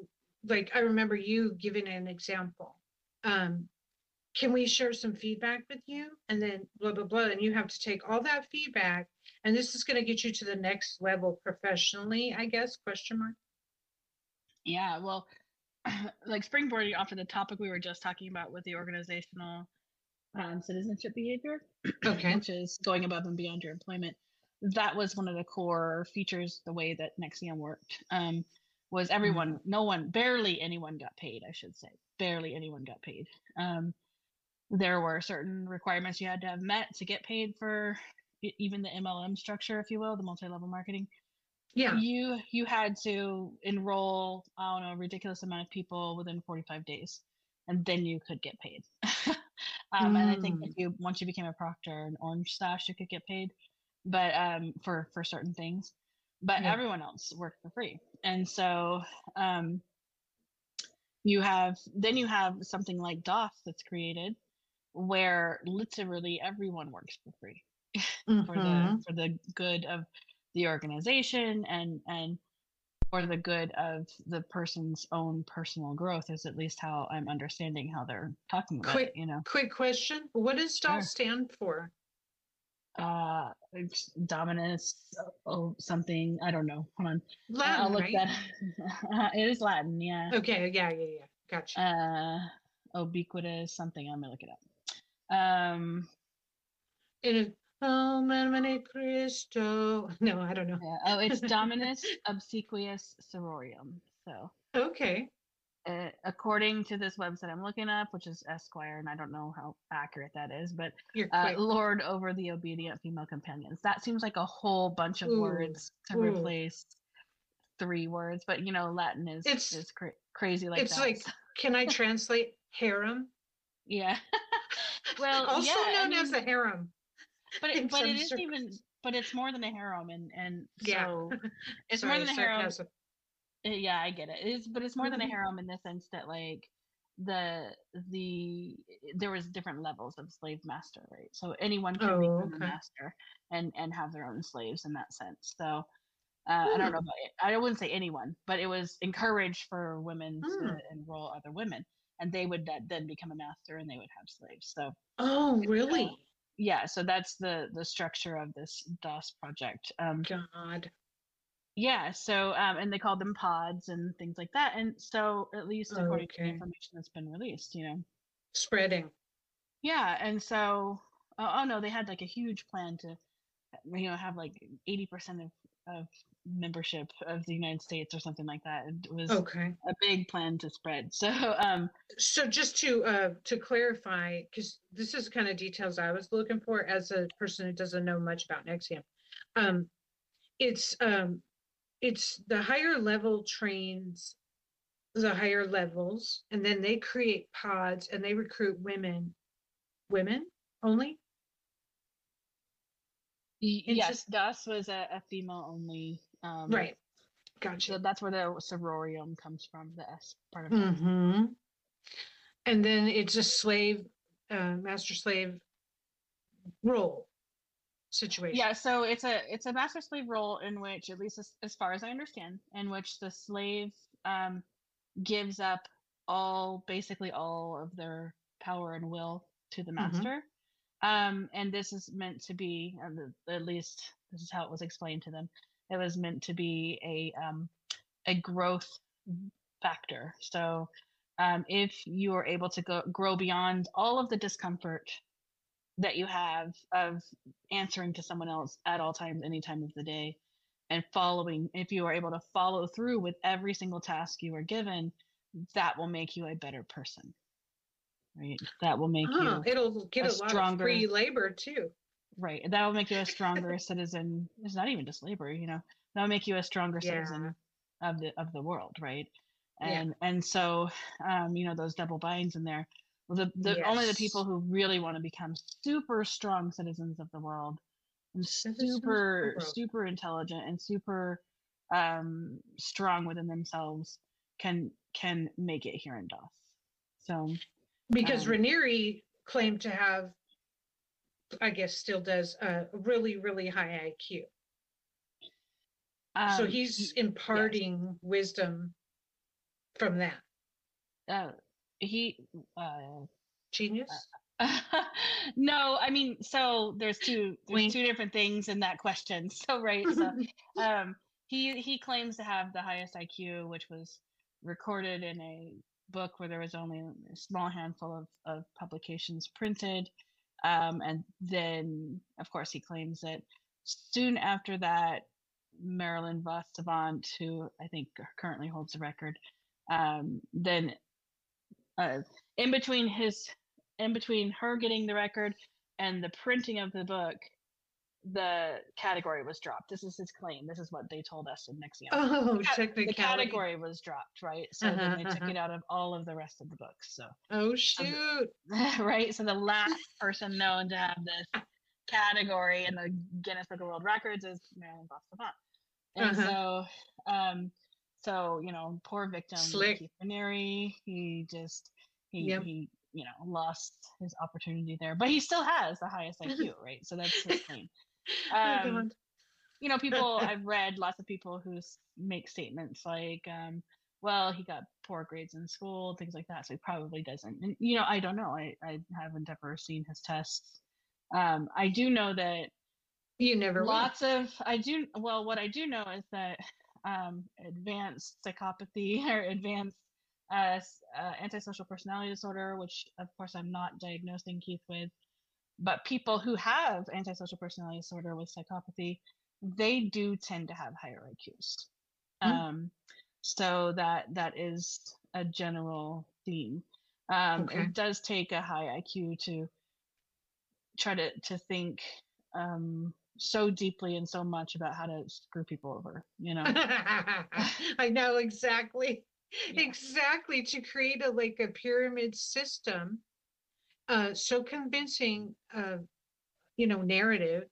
like I remember you giving an example. Um can we share some feedback with you? And then blah blah blah. And you have to take all that feedback and this is gonna get you to the next level professionally, I guess, question mark. Yeah, well, like springboarding off of the topic we were just talking about with the organizational um, citizenship behavior, Okay. which is going above and beyond your employment. That was one of the core features, the way that NXIVM worked. Um, was everyone, no one, barely anyone got paid, I should say. Barely anyone got paid. Um, there were certain requirements you had to have met to get paid for even the MLM structure, if you will, the multi-level marketing Yeah. you you had to enroll i don't know a ridiculous amount of people within 45 days and then you could get paid um, and i think if you once you became a proctor and orange sash you could get paid but um for for certain things but Yeah. everyone else worked for free and so um you have then you have something like DOS that's created where literally everyone works for free for the Mhm. for the good of the organization and and for the good of the person's own personal growth is at least how I'm understanding how they're talking about Quick, it, you know. quick question. What does Sure. Stand for? Uh Dominus oh something, I don't know. Hold on. I- I'll look right? that it is Latin, yeah. Okay, yeah, yeah, yeah. Gotcha. Uh ubiquitous something, I'm gonna look it up. Um It is Oh, Mene Cristo. No, I don't know. yeah. Oh, it's Dominus Obsequious Sororium. So Okay. Uh, according to this website I'm looking up, which is Esquire, and I don't know how accurate that is, but uh. Lord over the obedient female companions. That seems like a whole bunch of words to replace three words, but you know, Latin is It's- is cra- crazy like it's that. like, can I translate harem? yeah. well, also yeah, I known as a harem. but it, but it is even, but it's more than a harem, and and Yeah. so it's Sorry, more than a harem. sarcasm. Uh, yeah i get it it's but it's more than a Mhm. harem in the sense that like the the there was different levels of slave master right so anyone can Oh, become a master and and have their own slaves in that sense so uh, i don't Hmm. know about it. i wouldn't say anyone but it was encouraged for women Hmm. to enroll other women and they would that- then become a master and they would have slaves so Oh, really? yeah so that's the the structure of this DOS project um God. Yeah, so um, and they called them pods and things like that. And so, at least according to the information that's been released, you know, Spreading. yeah. And so, oh, oh no, they had like a huge plan to, you know, have like eighty percent of of membership of the United States or something like that. It was Okay. a big plan to spread. So, um, So just to uh to clarify, because this is kind of details I was looking for as a person who doesn't know much about NXIVM. Um, it's um, it's the higher level trains the higher levels, and then they create pods and they recruit women, women only. yes, just- DOS was a, a female only. Um, Right. So Gotcha. that's where the sororium comes from. The S part of it. Mm-hmm. And then it's a slave, uh, master slave role situation. Yeah, so it's a it's a master slave role in which, at least as, as far as I understand, in which the slave um, gives up all basically all of their power and will to the Mhm. master. Um, and this is meant to be, uh, at least this is how it was explained to them. It was meant to be a um, a growth factor. So um, if you are able to go grow beyond all of the discomfort that you have of answering to someone else at all times, any time of the day, and following, if you are able to follow through with every single task you are given, that will make you a better person. Right? That will make Oh, you it'll get a a, lot of stronger- free labor too. right. That will make you a stronger citizen. It's not even just labor, you know. That will make you a stronger citizen of the of the world, right? Yeah. And and so um, you know, those double binds in there. The, the only the people who really want to become super strong citizens of the world and Citizens of the super world. super intelligent and super um strong within themselves can can make it here in DOS. So Because Um, Raniere claimed to have, I guess still does, a really, really high IQ. so um, he's imparting wisdom from that. uh, he uh, Genius? no, I mean, so there's two there's Wink. two different things in that question. So right, so um, he he claims to have the highest IQ, which was recorded in a book where there was only a small handful of, of publications printed, um, and then of course he claims that soon after that, Marilyn vos Savant, who I think currently holds the record, um, then uh, in between his in between her getting the record and the printing of the book, the category was dropped. This is his claim. This is what they told us in NXIVM. oh, ca- the category was dropped, right? So then Uh-huh, they took uh-huh. it out of all of the rest of the books. So Oh, shoot. right, so the last person known to have this category in the Guinness Book of World Records is Marilyn Savant. And Uh-huh. so, um, so you know, poor victim Slick. Keith Raniere, he just he Yep. he you know lost his opportunity there but he still has the highest iq right so that's his claim Oh, um, you know people i've read lots of people who make statements like um well he got poor grades in school things like that so he probably doesn't and you know i don't know i i haven't ever seen his tests um i do know that You never will. lots of i do well what i do know is that um advanced psychopathy or advanced uh, uh antisocial personality disorder which of course i'm not diagnosing keith with but people who have antisocial personality disorder with psychopathy they do tend to have higher iqs Mm. um so that that is a general theme um Okay. it does take a high iq to try to to think um so deeply and so much about how to screw people over you know I know exactly, Yeah. exactly to create a like a pyramid system, uh, so convincing, uh, you know, narrative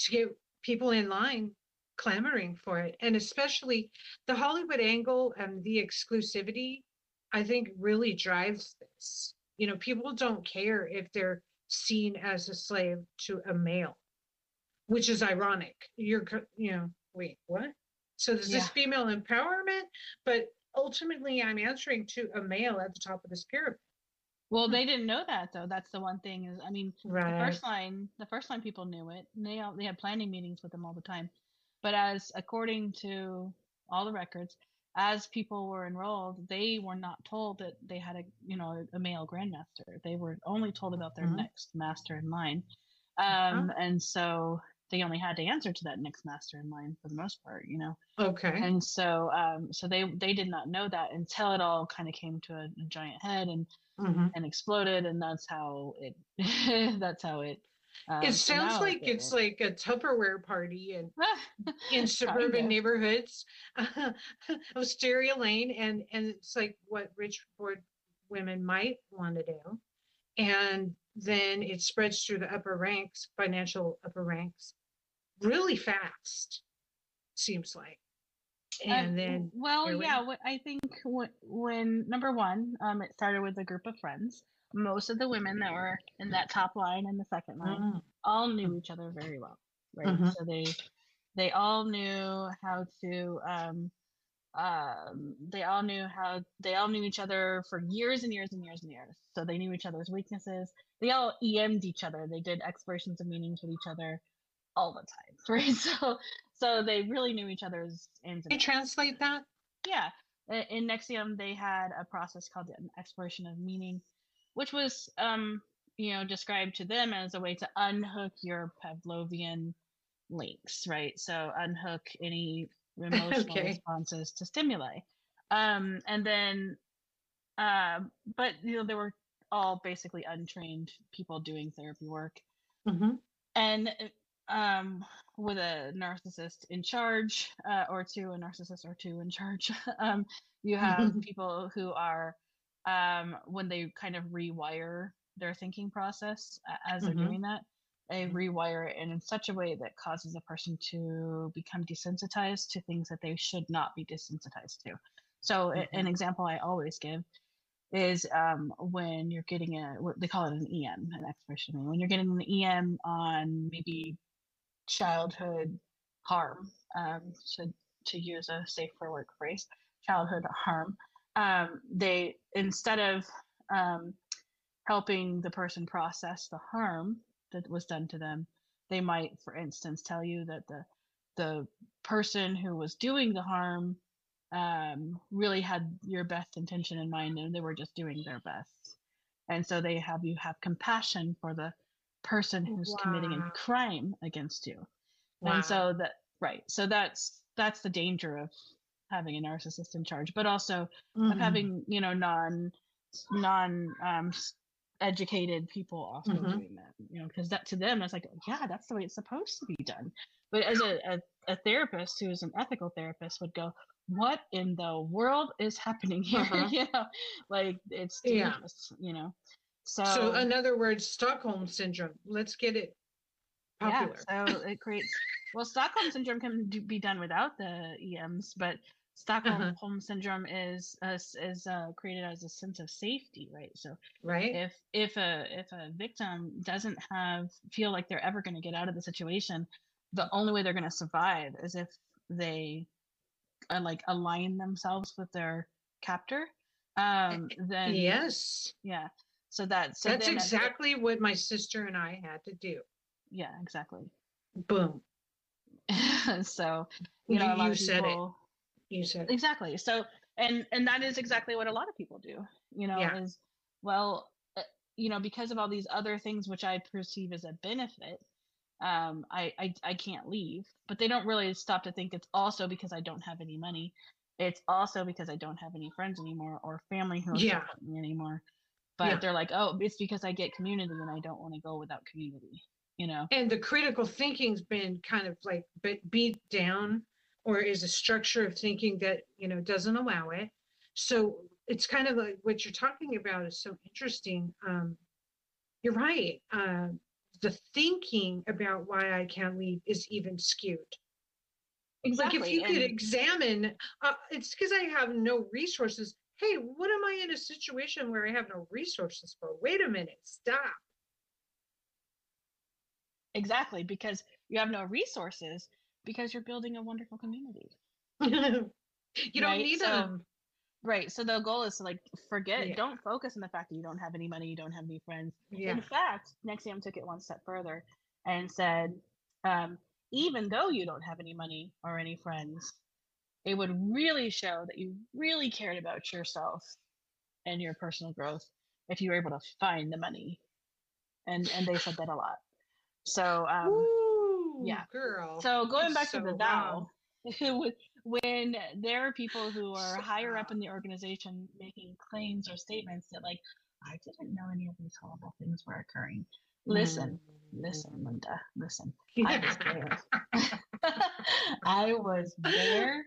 to get people in line clamoring for it, and especially the Hollywood angle and the exclusivity, I think really drives this. You know, people don't care if they're seen as a slave to a male, which is ironic. You're, you know, wait, what? So there's this Yeah. female empowerment, but ultimately I'm answering to a male at the top of this pyramid. well they didn't know that though that's the one thing is i mean the first line the first line people knew it and they all, they had planning meetings with them all the time but as according to all the records as people were enrolled they were not told that they had a you know a male grandmaster they were only told about their Mhm. next master in line um and so they only had to answer to that next master in line for the most part you know? Okay. and so um so they they did not know that until it all kind of came to a, a giant head and Mhm. and exploded and that's how it that's how it um, It sounds now like it's it- like a Tupperware party and in suburban neighborhoods. Of Stereo Lane, and and it's like what rich poor women might want to do, and then it spreads through the upper ranks, financial upper ranks, really fast. Seems like, Um, and then well we yeah what i think when, when number one um it started with a group of friends. Most of the women that were in that top line and the second line Mm, all knew each other very well right? Mhm. so they they all knew how to um um they all knew how they all knew each other for years and years and years and years. So they knew each other's weaknesses. They all em'd each other. They did explorations of meanings with each other all the time right so so they really knew each other's ins you translate that? yeah in NXIVM they had a process called the exploration of meaning which was um you know described to them as a way to unhook your pavlovian links right so unhook any emotional Okay. responses to stimuli um and then um but you know they were all basically untrained people doing therapy work Mhm. and uh, um with a narcissist in charge uh, or two a narcissist or two in charge um you have people who are um when they kind of rewire their thinking process a- as they're Mhm. doing that they Mhm. rewire it in such a way that causes a person to become desensitized to things that they should not be desensitized to so a- an example i always give is um, when you're getting a what they call it an EM, an exploration. meeting. When you're getting an EM on maybe childhood harm, um, to to use a safe for work phrase, childhood harm. Um, they instead of um, helping the person process the harm that was done to them, they might, for instance, tell you that the the person who was doing the harm um, really had your best intention in mind and they were just doing their best. And so they have you have compassion for the person who's committing a crime against you. Wow. And so that right. So that's that's the danger of having a narcissist in charge, but also of Mhm. having, you know, non non um educated people also Mhm. doing that. You know, because that to them that's like, yeah, that's the way it's supposed to be done. But as a, a, a therapist who is an ethical therapist would go, what in the world is happening here? Uh-huh. you know, like it's Yeah. you know. So, in other words, Stockholm syndrome. Let's get it popular. yeah, so it creates well, Stockholm syndrome can do, be done without the EMs, but Stockholm Uh-huh. Syndrome is uh, is uh, created as a sense of safety, right? So Right? if if a if a victim doesn't have feel like they're ever going to get out of the situation, the only way they're going to survive is if they uh, like align themselves with their captor. Um, then Yes. yeah. So that so That's then exactly what my sister and I had to do. yeah exactly. Boom. so you know a lot you of said it. people You said it. exactly so and and that is exactly what a lot of people do you know Yeah. is well uh, you know because of all these other things which i perceive as a benefit um I, I i can't leave but they don't really stop to think it's also because i don't have any money it's also because i don't have any friends anymore or family who are Yeah. me anymore but Yeah. they're like oh it's because i get community and i don't want to go without community you know And the critical thinking's been kind of like be- beat down or is a structure of thinking that, you know, doesn't allow it. So it's kind of like what you're talking about is so interesting. Um, you're right. Uh, the thinking about why I can't leave is even skewed. exactly Like if you could examine, uh, it's because I have no resources. Hey, what am I in a situation where I have no resources for? Wait a minute, stop. Exactly, because you have no resources because you're building a wonderful community. you don't Right, need so- them. Right. So the goal is to like forget, Yeah. don't focus on the fact that you don't have any money, you don't have any friends. Yeah. In fact, NXIVM took it one step further and said, um, even though you don't have any money or any friends, it would really show that you really cared about yourself and your personal growth if you were able to find the money. And and they said that a lot. So um, Ooh, yeah. girl. So going back to the so Dow, when there are people who are So higher up in the organization making claims or statements that like, I didn't know any of these horrible things were occurring. Listen, listen, Linda, listen. I was there.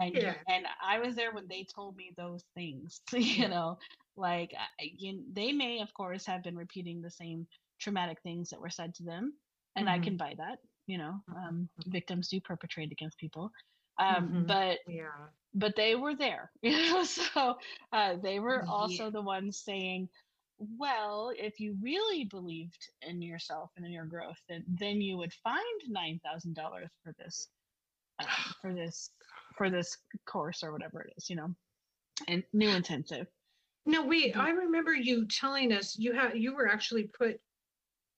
I and Yeah. and I was there when they told me those things. You know, like you, they may, of course, have been repeating the same traumatic things that were said to them, and I Mhm. can buy that. You know, um, Mhm. victims do perpetrate against people, um, Mhm. but Yeah. but they were there. You know, so uh, they were also Yeah. the ones saying, well, if you really believed in yourself and in your growth, then then you would find nine thousand dollars for this, uh, for this, for this course or whatever it is, you know, and new intensive. No, wait, Mhm. I remember you telling us you had you were actually put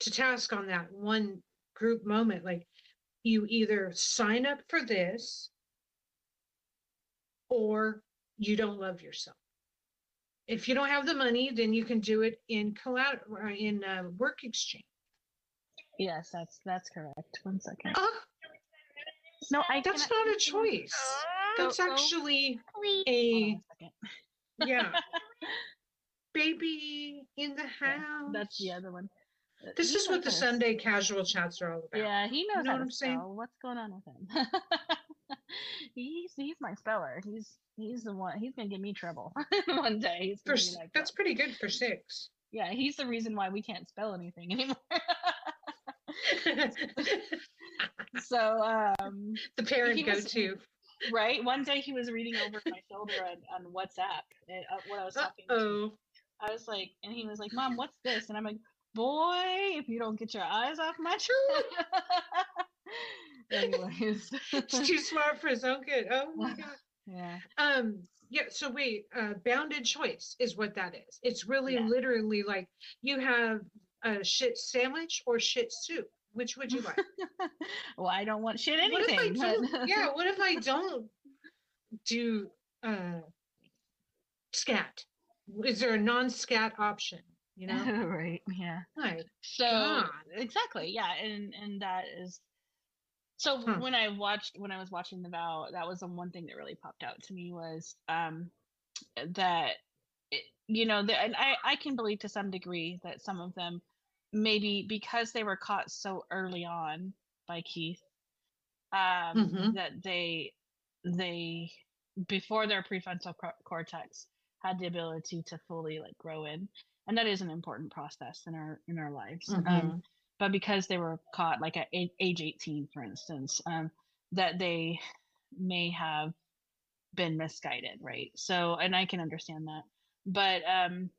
to task on that one group moment. Like you either sign up for this or you don't love yourself. If you don't have the money, then you can do it in collab or in uh, work exchange. Yes, that's that's correct. One second. Oh, No, I. that's cannot- not a choice. Go- That's go- actually Hold a on a yeah. Baby in the Yeah, house. That's the other one. Uh, This he is what the this. Sunday casual chats are all about. Yeah, he knows know how what to I'm saying? spell. What's going on with him? he's he's my speller. He's he's the one. He's gonna give me trouble one day. He's For, gonna be s- like, that's pretty good for six. yeah, he's the reason why we can't spell anything anymore. so um, the parent go to. right, one day he was reading over my shoulder on, on WhatsApp and, uh, what I was talking to. oh. I was like, and he was like, "Mom, what's this?" And I'm like, "Boy, if you don't get your eyes off my child." Anyways, It's too smart for his own good. Oh my god. yeah. Um. Yeah. So wait. Uh, bounded choice is what that is. It's really Yeah. literally like you have a shit sandwich or shit soup. Which would you like? well, I don't want shit what if I anything. but- yeah. What if I don't do uh scat? Is there a non-scat option? You know. right. Yeah. Right. So God. exactly. Yeah. And and that is. So Huh. when I watched when I was watching the vow, that was the one thing that really popped out to me was um that it, you know the, and I I can believe to some degree that some of them maybe because they were caught so early on by Keith um Mhm. that they they before their prefrontal cortex had the ability to fully like grow in and that is an important process in our in our lives um, Mhm. But because they were caught like at age 18 for instance um, that they may have been misguided, right? So, and I can understand that, but um,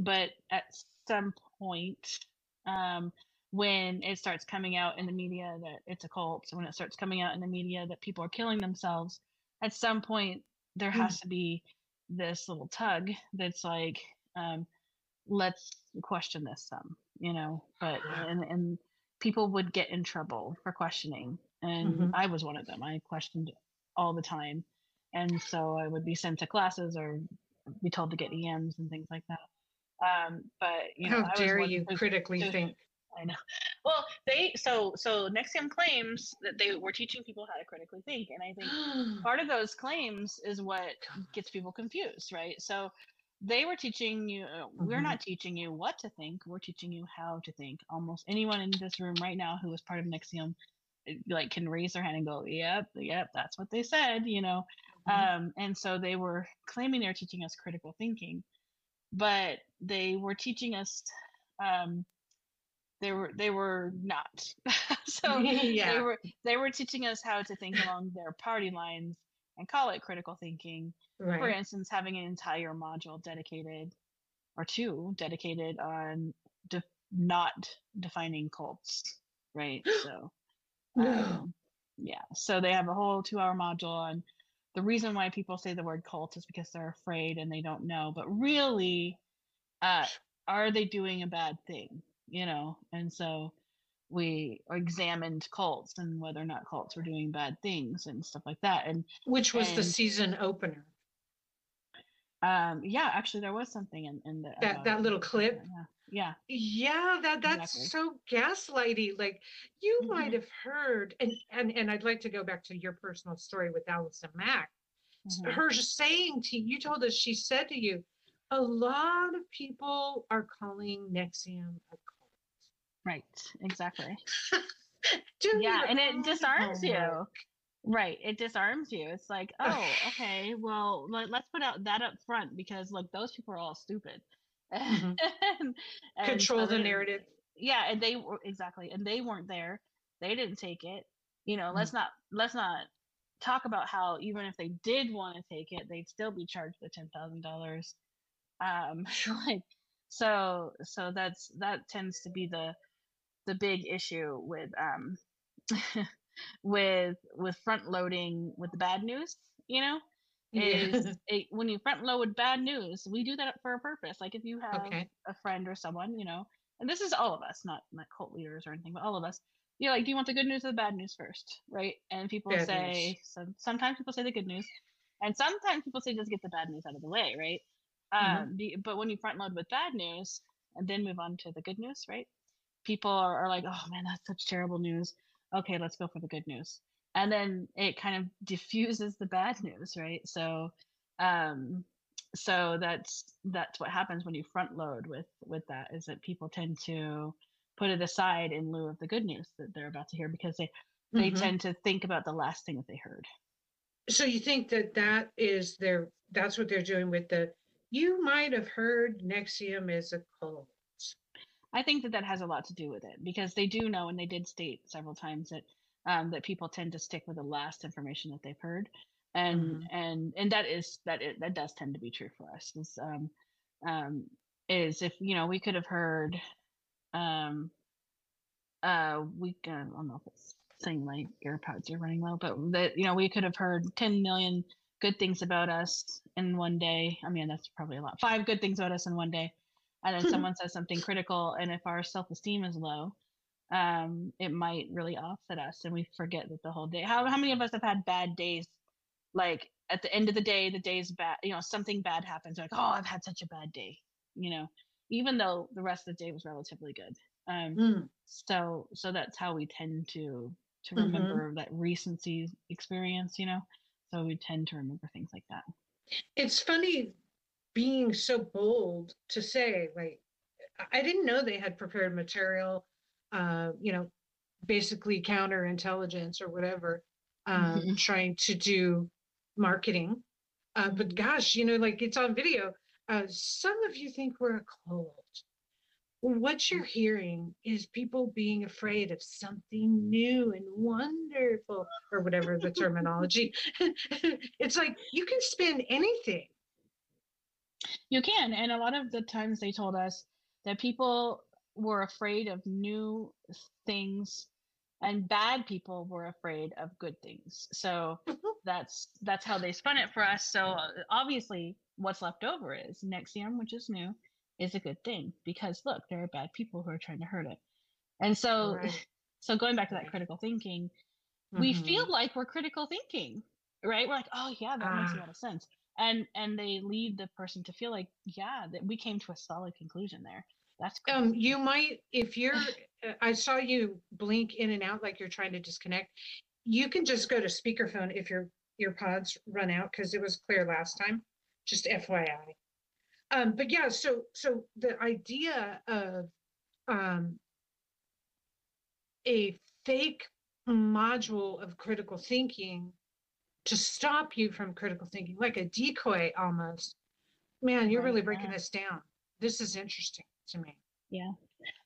but at some point, um, when it starts coming out in the media that it's a cult, when it starts coming out in the media that people are killing themselves, at some point there Mm. has to be this little tug that's like, um, let's question this some, you know, but and and people would get in trouble for questioning, and Mhm. I was one of them. I questioned all the time, and so I would be sent to classes or be told to get EMs and things like that. Um, but you know, How dare you who- critically who- think? I know. Well, they so so NXIVM claims that they were teaching people how to critically think, and I think part of those claims is what gets people confused, right? So they were teaching you. uh, We're Mhm. not teaching you what to think. We're teaching you how to think. Almost anyone in this room right now who is part of NXIVM, uh, like, can raise their hand and go, "Yep, yep, that's what they said," you know. Mhm. Um, and so they were claiming they're teaching us critical thinking, but they were teaching us. Um, they were they were not. so they were they were teaching us how to think along their party lines and call it critical thinking. For instance, having an entire module dedicated or two dedicated on de- not defining cults, right? So um, yeah, so they have a whole two-hour module on the reason why people say the word cult is because they're afraid and they don't know, but really, uh, are they doing a bad thing? You know, and so we examined cults and whether or not cults were doing bad things and stuff like that. And Which was the season opener. um, yeah, actually, there was something in, in the That- about that little clip? Yeah, Yeah, that that's Exactly. so gaslighty. Like you might Mhm. have heard, and and and I'd like to go back to your personal story with Allison Mack. Mhm. Her saying to you, you told us she said to you, a lot of people are calling NXIVM a cult. Right, exactly. Yeah and it disarms you right it disarms you it's like oh okay well let, let's put out that up front because like those people are all stupid Mhm. and, and Control so the they- narrative. yeah and they were exactly and they weren't there they didn't take it you know Mm. let's not let's not talk about how even if they did want to take it they'd still be charged the ten thousand dollars um like so so that's that tends to be the the big issue with um with with front loading with the bad news you know is Yeah. it, when you front load with bad news we do that for a purpose like if you have Okay. a friend or someone you know and this is all of us not not cult leaders or anything but all of us you're like do you want the good news or the bad news first right and people Bad say so sometimes people say the good news and sometimes people say just get the bad news out of the way right Mhm. um but when you front load with bad news and then move on to the good news right people are, are like oh man that's such terrible news okay let's go for the good news and then it kind of diffuses the bad news right so um so that's that's what happens when you front load with with that is that people tend to put it aside in lieu of the good news that they're about to hear because they they Mhm. tend to think about the last thing that they heard So you think that that is their, that's what they're doing with the, you might have heard NXIVM is a cult. I think that that has a lot to do with it because they do know, and they did state several times that um, that people tend to stick with the last information that they've heard, and Mhm. and and that is that it, that does tend to be true for us. Is um, um, is if you know we could have heard, um, uh, we uh, I don't know if it's saying my AirPods are running low, but that you know we could have heard ten million good things about us in one day. I mean that's probably a lot. Five good things about us in one day and then someone says something critical and if our self-esteem is low um it might really offset us and we forget that the whole day how, how many of us have had bad days? Like at the end of the day the day's bad you know something bad happens like oh i've had such a bad day you know even though the rest of the day was relatively good. Um Mm. so so that's how we tend to to Mhm. remember that recency experience you know? So we tend to remember things like that. It's funny being so bold to say, like, I- didn't know they had prepared material, uh, you know, basically counterintelligence or whatever, um, Mhm. trying to do marketing. Uh, but gosh, you know, like it's on video. Uh, some of you think we're a cult. what you're hearing is people being afraid of something new and wonderful or whatever the terminology it's like you can spin anything You can, and a lot of the times they told us that people were afraid of new things and bad people were afraid of good things. So that's that's how they spun it for us. So uh, obviously what's left over is NXIVM, which is new, is a good thing because look, there are bad people who are trying to hurt it. And so Right. so going back to that critical thinking, we Mhm. feel like we're critical thinking right we're like oh yeah that makes a Ah. lot of sense and and they lead the person to feel like yeah that we came to a solid conclusion there. That's cool. um you might if you're uh, i saw you blink in and out like you're trying to disconnect. You can just go to speakerphone if your your pods run out because it was clear last time just fyi um but yeah so so the idea of um a fake module of critical thinking to stop you from critical thinking like a decoy almost. Man you're really breaking this down. This is interesting to me. Yeah.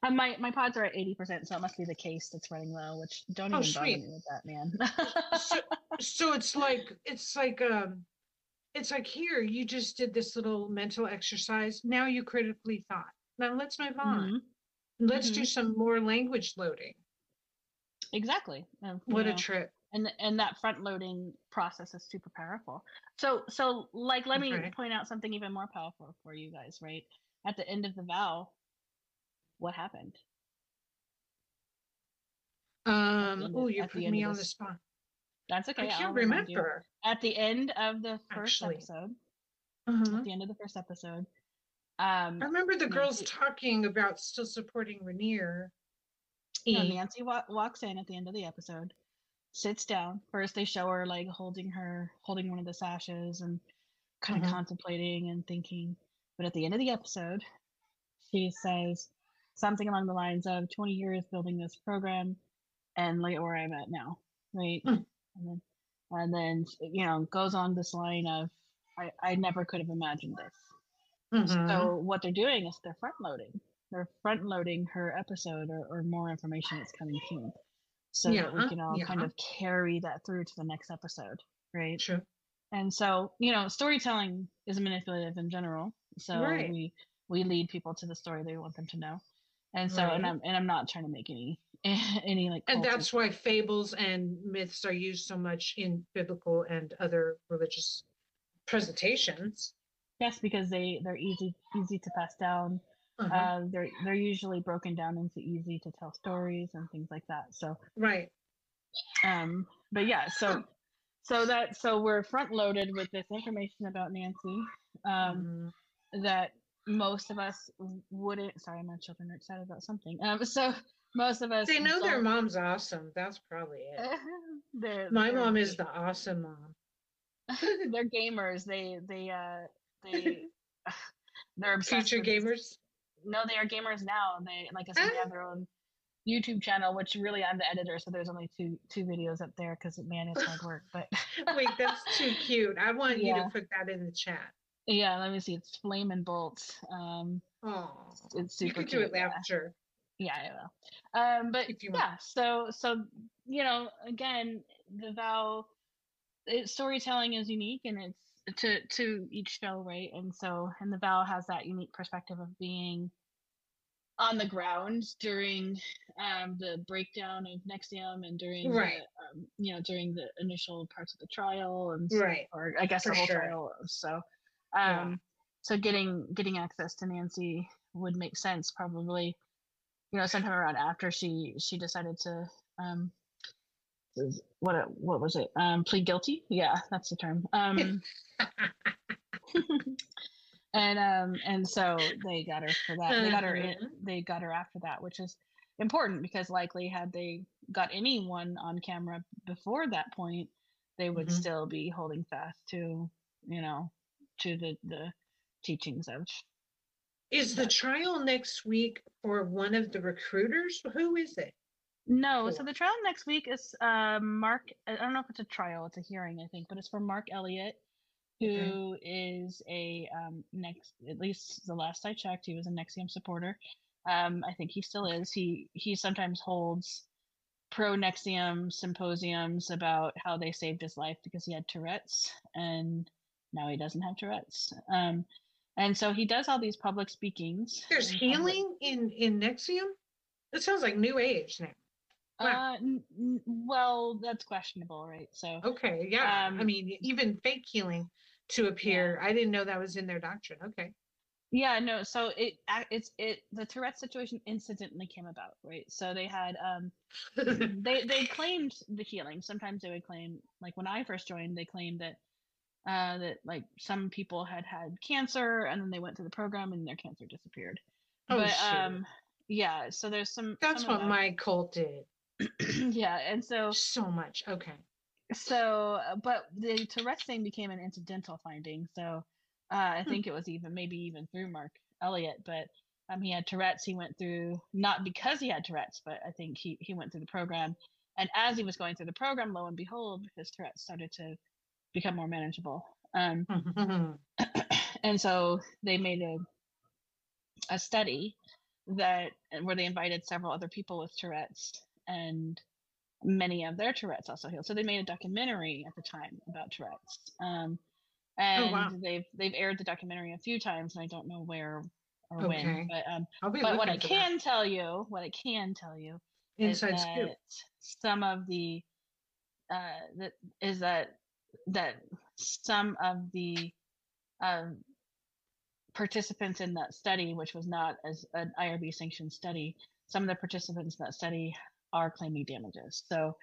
And my my pods are at 80% so it must be the case that's running low which don't Oh, even bother me with that man. So so it's like it's like um it's like here you just did this little mental exercise. Now you critically thought. Now let's move on. Mhm. let's do Mhm. some more language loading. Exactly. Um, what a know, trip and and that front loading process is super powerful. So so like let me Okay. point out something even more powerful for you guys right? At the end of the vow what happened? Um oh you're the putting me on the spot. That's okay i can't you. remember. At the end of the first Actually. episode. Uh-huh. at the end of the first episode um i remember the girls talking about still supporting Raniere. No, nancy wa- walks in at the end of the episode sits down first they show her like holding her holding one of the sashes and kind of Mhm. contemplating and thinking but at the end of the episode she says something along the lines of 20 years building this program and look at where i'm at now right Mm. and then and then you know goes on this line of i i never could have imagined this Mhm. So what they're doing is they're front loading. They're front loading her episode or, or more information that's coming soon. So that we uh, can all kind uh. of carry that through to the next episode. Right. True. And so, you know, storytelling is manipulative in general. So Right. we we lead people to the story they want them to know. And so and I'm and I'm not trying to make any any like and that's why fables and myths are used so much in biblical and other religious presentations yes, because they they're easy easy to pass down. Uh-huh. Uh, they're they're usually broken down into easy to tell stories and things like that. So right um but yeah so so that so we're front loaded with this information about nancy um Mhm. that most of us wouldn't sorry my children are excited about something um so most of us they know their mom's awesome that's probably it they're, my they're mom is the awesome mom they're gamers they they uh they they're obsessed future gamers no they are gamers now they like i said they Ah. have their own youtube channel which really i'm the editor so there's only two two videos up there because man it's hard work but wait that's too cute i want you to put that in the chat Yeah, let me see. It's Flame and Bolts. Um, oh it's super. you could do cute. it after Yeah, yeah, I will. Um, but If you want. yeah, so so you know, again, the vow, it, storytelling is unique, and it's to to each show, right? And so, and the vow has that unique perspective of being on the ground during um, the breakdown of NXIVM and during Right. the, um, you know during the initial parts of the trial and right or I guess For the whole sure. trial. So, um, Yeah. so getting getting access to Nancy would make sense probably. You know, sometime around after she she decided to um, what what was it? Um, plead guilty. Yeah, that's the term. Um, and um and so they got her for that. They got her in, Mhm. they got her after that, which is important because likely had they got anyone on camera before that point, they would Mhm. still be holding fast to, you know, to the the teachings of is the trial next week for one of the recruiters who is it No, so the trial next week is uh, Mark. I don't know if it's a trial; it's a hearing, I think, but it's for Mark Elliott, who is a um, next. At least the last I checked, he was a NXIVM supporter, Um, I think he still is. He he sometimes holds pro NXIVM symposiums about how they saved his life because he had Tourette's and now he doesn't have Tourette's. Um, and so he does all these public speakings. There's in public- healing in in NXIVM. That sounds like New Age now. Wow. Uh, n- n- well, that's questionable, right? So Okay, yeah. I Um, mean, even fake healing to appear. I didn't know that was in their doctrine. Okay. Yeah, no. So it it's it the Tourette situation incidentally came about, right? So they had um they they claimed the healing. Sometimes they would claim like when I first joined, they claimed that uh that like some people had had cancer and then they went to the program and their cancer disappeared. oh, but um yeah, so there's some That's some what my cult did. yeah, and so So much. Okay. so uh, but the Tourette's thing became an incidental finding. So uh, I Hmm. think it was even maybe even through Mark Elliott, but um, he had Tourette's. He went through not because he had Tourette's, but I think he he went through the program, and as he was going through the program, lo and behold, his Tourette's started to become more manageable. Um, and so they made a a study that where they invited several other people with Tourette's and many of their Tourette's also healed. So they made a documentary at the time about Tourette's. Um, and Oh, wow. they've they've aired the documentary a few times, and I don't know where or Okay. when. But um, but what I for that. can tell you, what I can tell you is inside scoop. that some of the uh that is that that some of the um participants in that study which was not as an irb sanctioned study some of the participants in that study are claiming damages so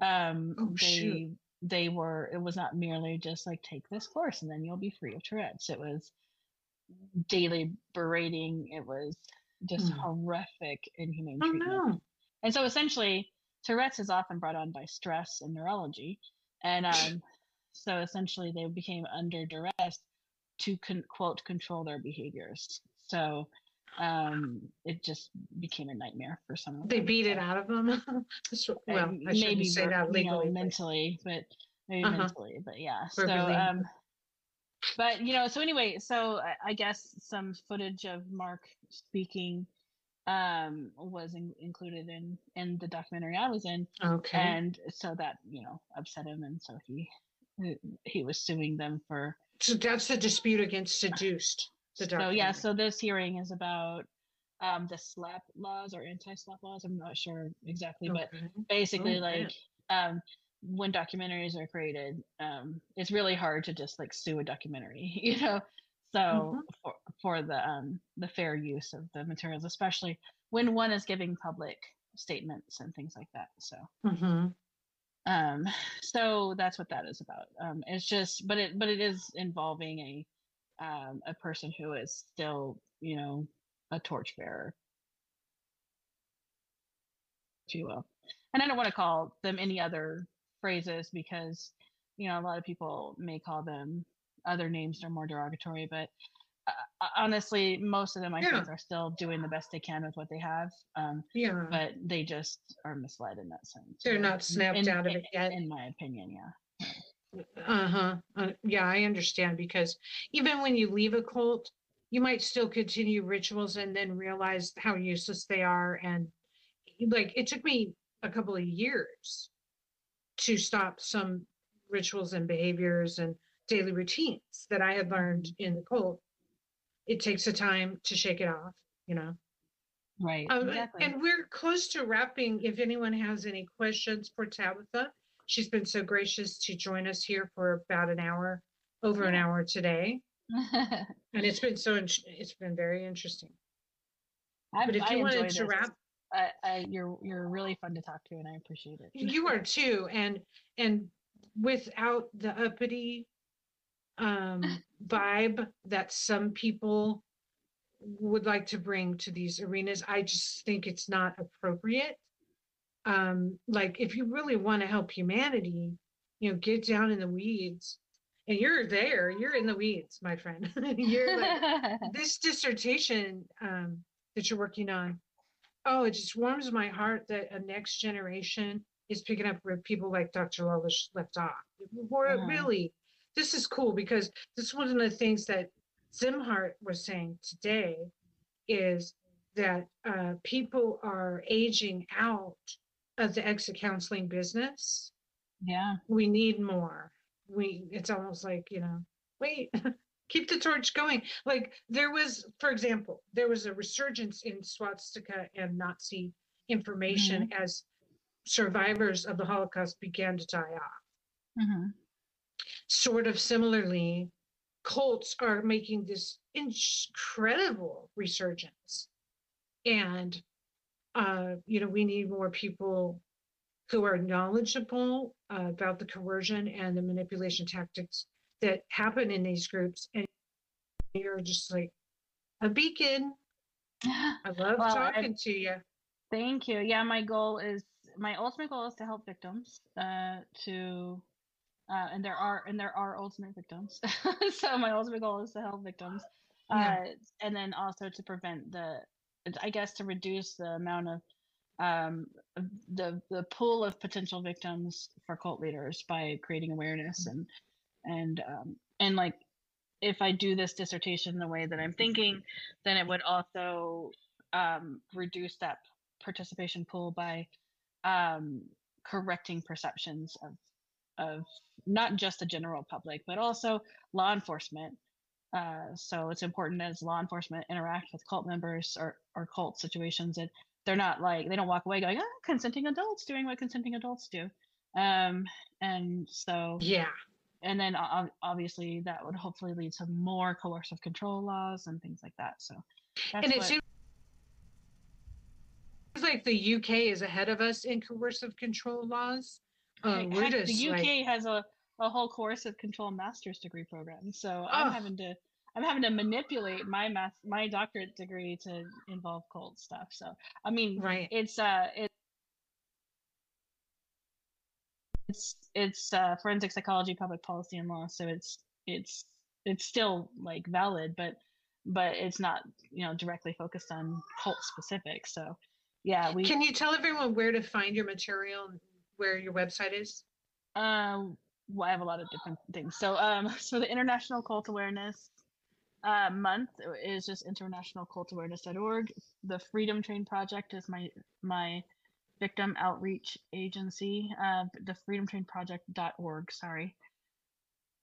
um Oh, they shoot. they were it was not merely just like take this course and then you'll be free of tourette's it was daily berating it was just Hmm. horrific inhumane Oh treatment no. and so essentially, Tourette's is often brought on by stress and neurology. And um, so essentially, they became under duress to con- quote control their behaviors. So um, it just became a nightmare for some of They beat it out of them. Well, I shouldn't maybe say that you know, legally. mentally, but maybe Uh-huh. mentally, but yeah. So um, but you know, so anyway, so I, I guess some footage of Mark speaking um was in, included in in the documentary I was in Okay. and so that you know upset him and so he he was suing them for so that's the dispute against seduced. So yeah so this hearing is about um the SLAPP laws or anti-SLAPP laws i'm not sure exactly but basically Oh, like um when documentaries are created um it's really hard to just like sue a documentary you know? So Mhm. for, for the um the fair use of the materials especially when one is giving public statements and things like that so. Mhm. um so that's what that is about. Um it's just but it but it is involving a um a person who is still you know a torchbearer if you will and i don't want to call them any other phrases because you know a lot of people may call them other names that are more derogatory but uh, honestly most of them i Yeah. think are still doing the best they can with what they have um Yeah. but they just are misled in that sense They're not snapped in- out of in- it yet. in my opinion yeah Uh-huh. Uh, yeah, I understand because even when you leave a cult, you might still continue rituals and then realize how useless they are. And like it took me a couple of years to stop some rituals and behaviors and daily routines that I had learned in the cult. It takes a time to shake it off, you know. right Um, exactly And we're close to wrapping. If anyone has any questions for Tabitha, she's been so gracious to join us here for about an hour, over an hour today. And it's been so, it's been very interesting. I, But if I you wanted to this. wrap, I, I, you're you're really fun to talk to, and I appreciate it. you are too. And, and without the uppity um, vibe that some people would like to bring to these arenas, I just think it's not appropriate. Um, like if you really want to help humanity, you know, get down in the weeds. And you're there, you're in the weeds, my friend. you're like this dissertation um, that you're working on, oh, it just warms my heart that a next generation is picking up where people like Dr. Lalich left off. Mhm. Really, this is cool because this is one of the things that Szimhart was saying today is that uh, people are aging out of the exit counseling business. Yeah. We need more. We, it's almost like, you know, wait, keep the torch going. Like there was, for example, there was a resurgence in swastika and Nazi information as survivors of the Holocaust began to die off. hmm Sort of similarly, cults are making this incredible resurgence. And, uh, you know, we need more people who are knowledgeable uh, about the coercion and the manipulation tactics that happen in these groups. And you're just like a beacon. I love Well, I- talking to you. Thank you. Yeah, my goal is my ultimate goal is to help victims. Uh, to uh, and there are and there are ultimate victims. so my ultimate goal is to help victims. Yeah. Uh, and then also to prevent the, I guess, to reduce the amount of um, the the pool of potential victims for cult leaders by creating awareness and and um, and like if I do this dissertation the way that I'm thinking, then it would also um, reduce that participation pool by um, correcting perceptions of of not just the general public but also law enforcement. Uh, so it's important as law enforcement interact with cult members or or cult situations that they're not like they don't walk away going, "Ah, consenting adults doing what consenting adults do." Um, and so Yeah. and then obviously that would hopefully lead to more coercive control laws and things like that. So and it what- seems like the UK is ahead of us in coercive control laws. Uh, Heck, the UK like, has a, a whole coercive control master's degree program. So I'm having to I'm having to manipulate my math my doctorate degree to involve cold stuff. So I mean right. it's uh it, it's it's uh forensic psychology, public policy and law. So it's it's it's still like valid, but but it's not you know directly focused on cult specific. So yeah, we Can you tell everyone where to find your material, and where your website is? Um, well, I have a lot of different things. So, um, so the International Cult Awareness uh, Month is just internationalcultawareness.org. The Freedom Train Project is my my victim outreach agency. Uh, the freedomtrainproject.org. Sorry.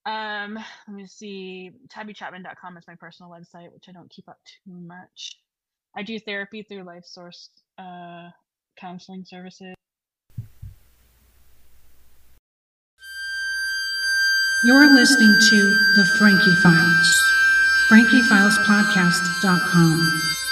Um, let me see. TabbyChapman.com is my personal website, which I don't keep up too much. I do therapy through Life Source uh, counseling services. You're listening to The Frankie Files, frankiefilespodcast.com.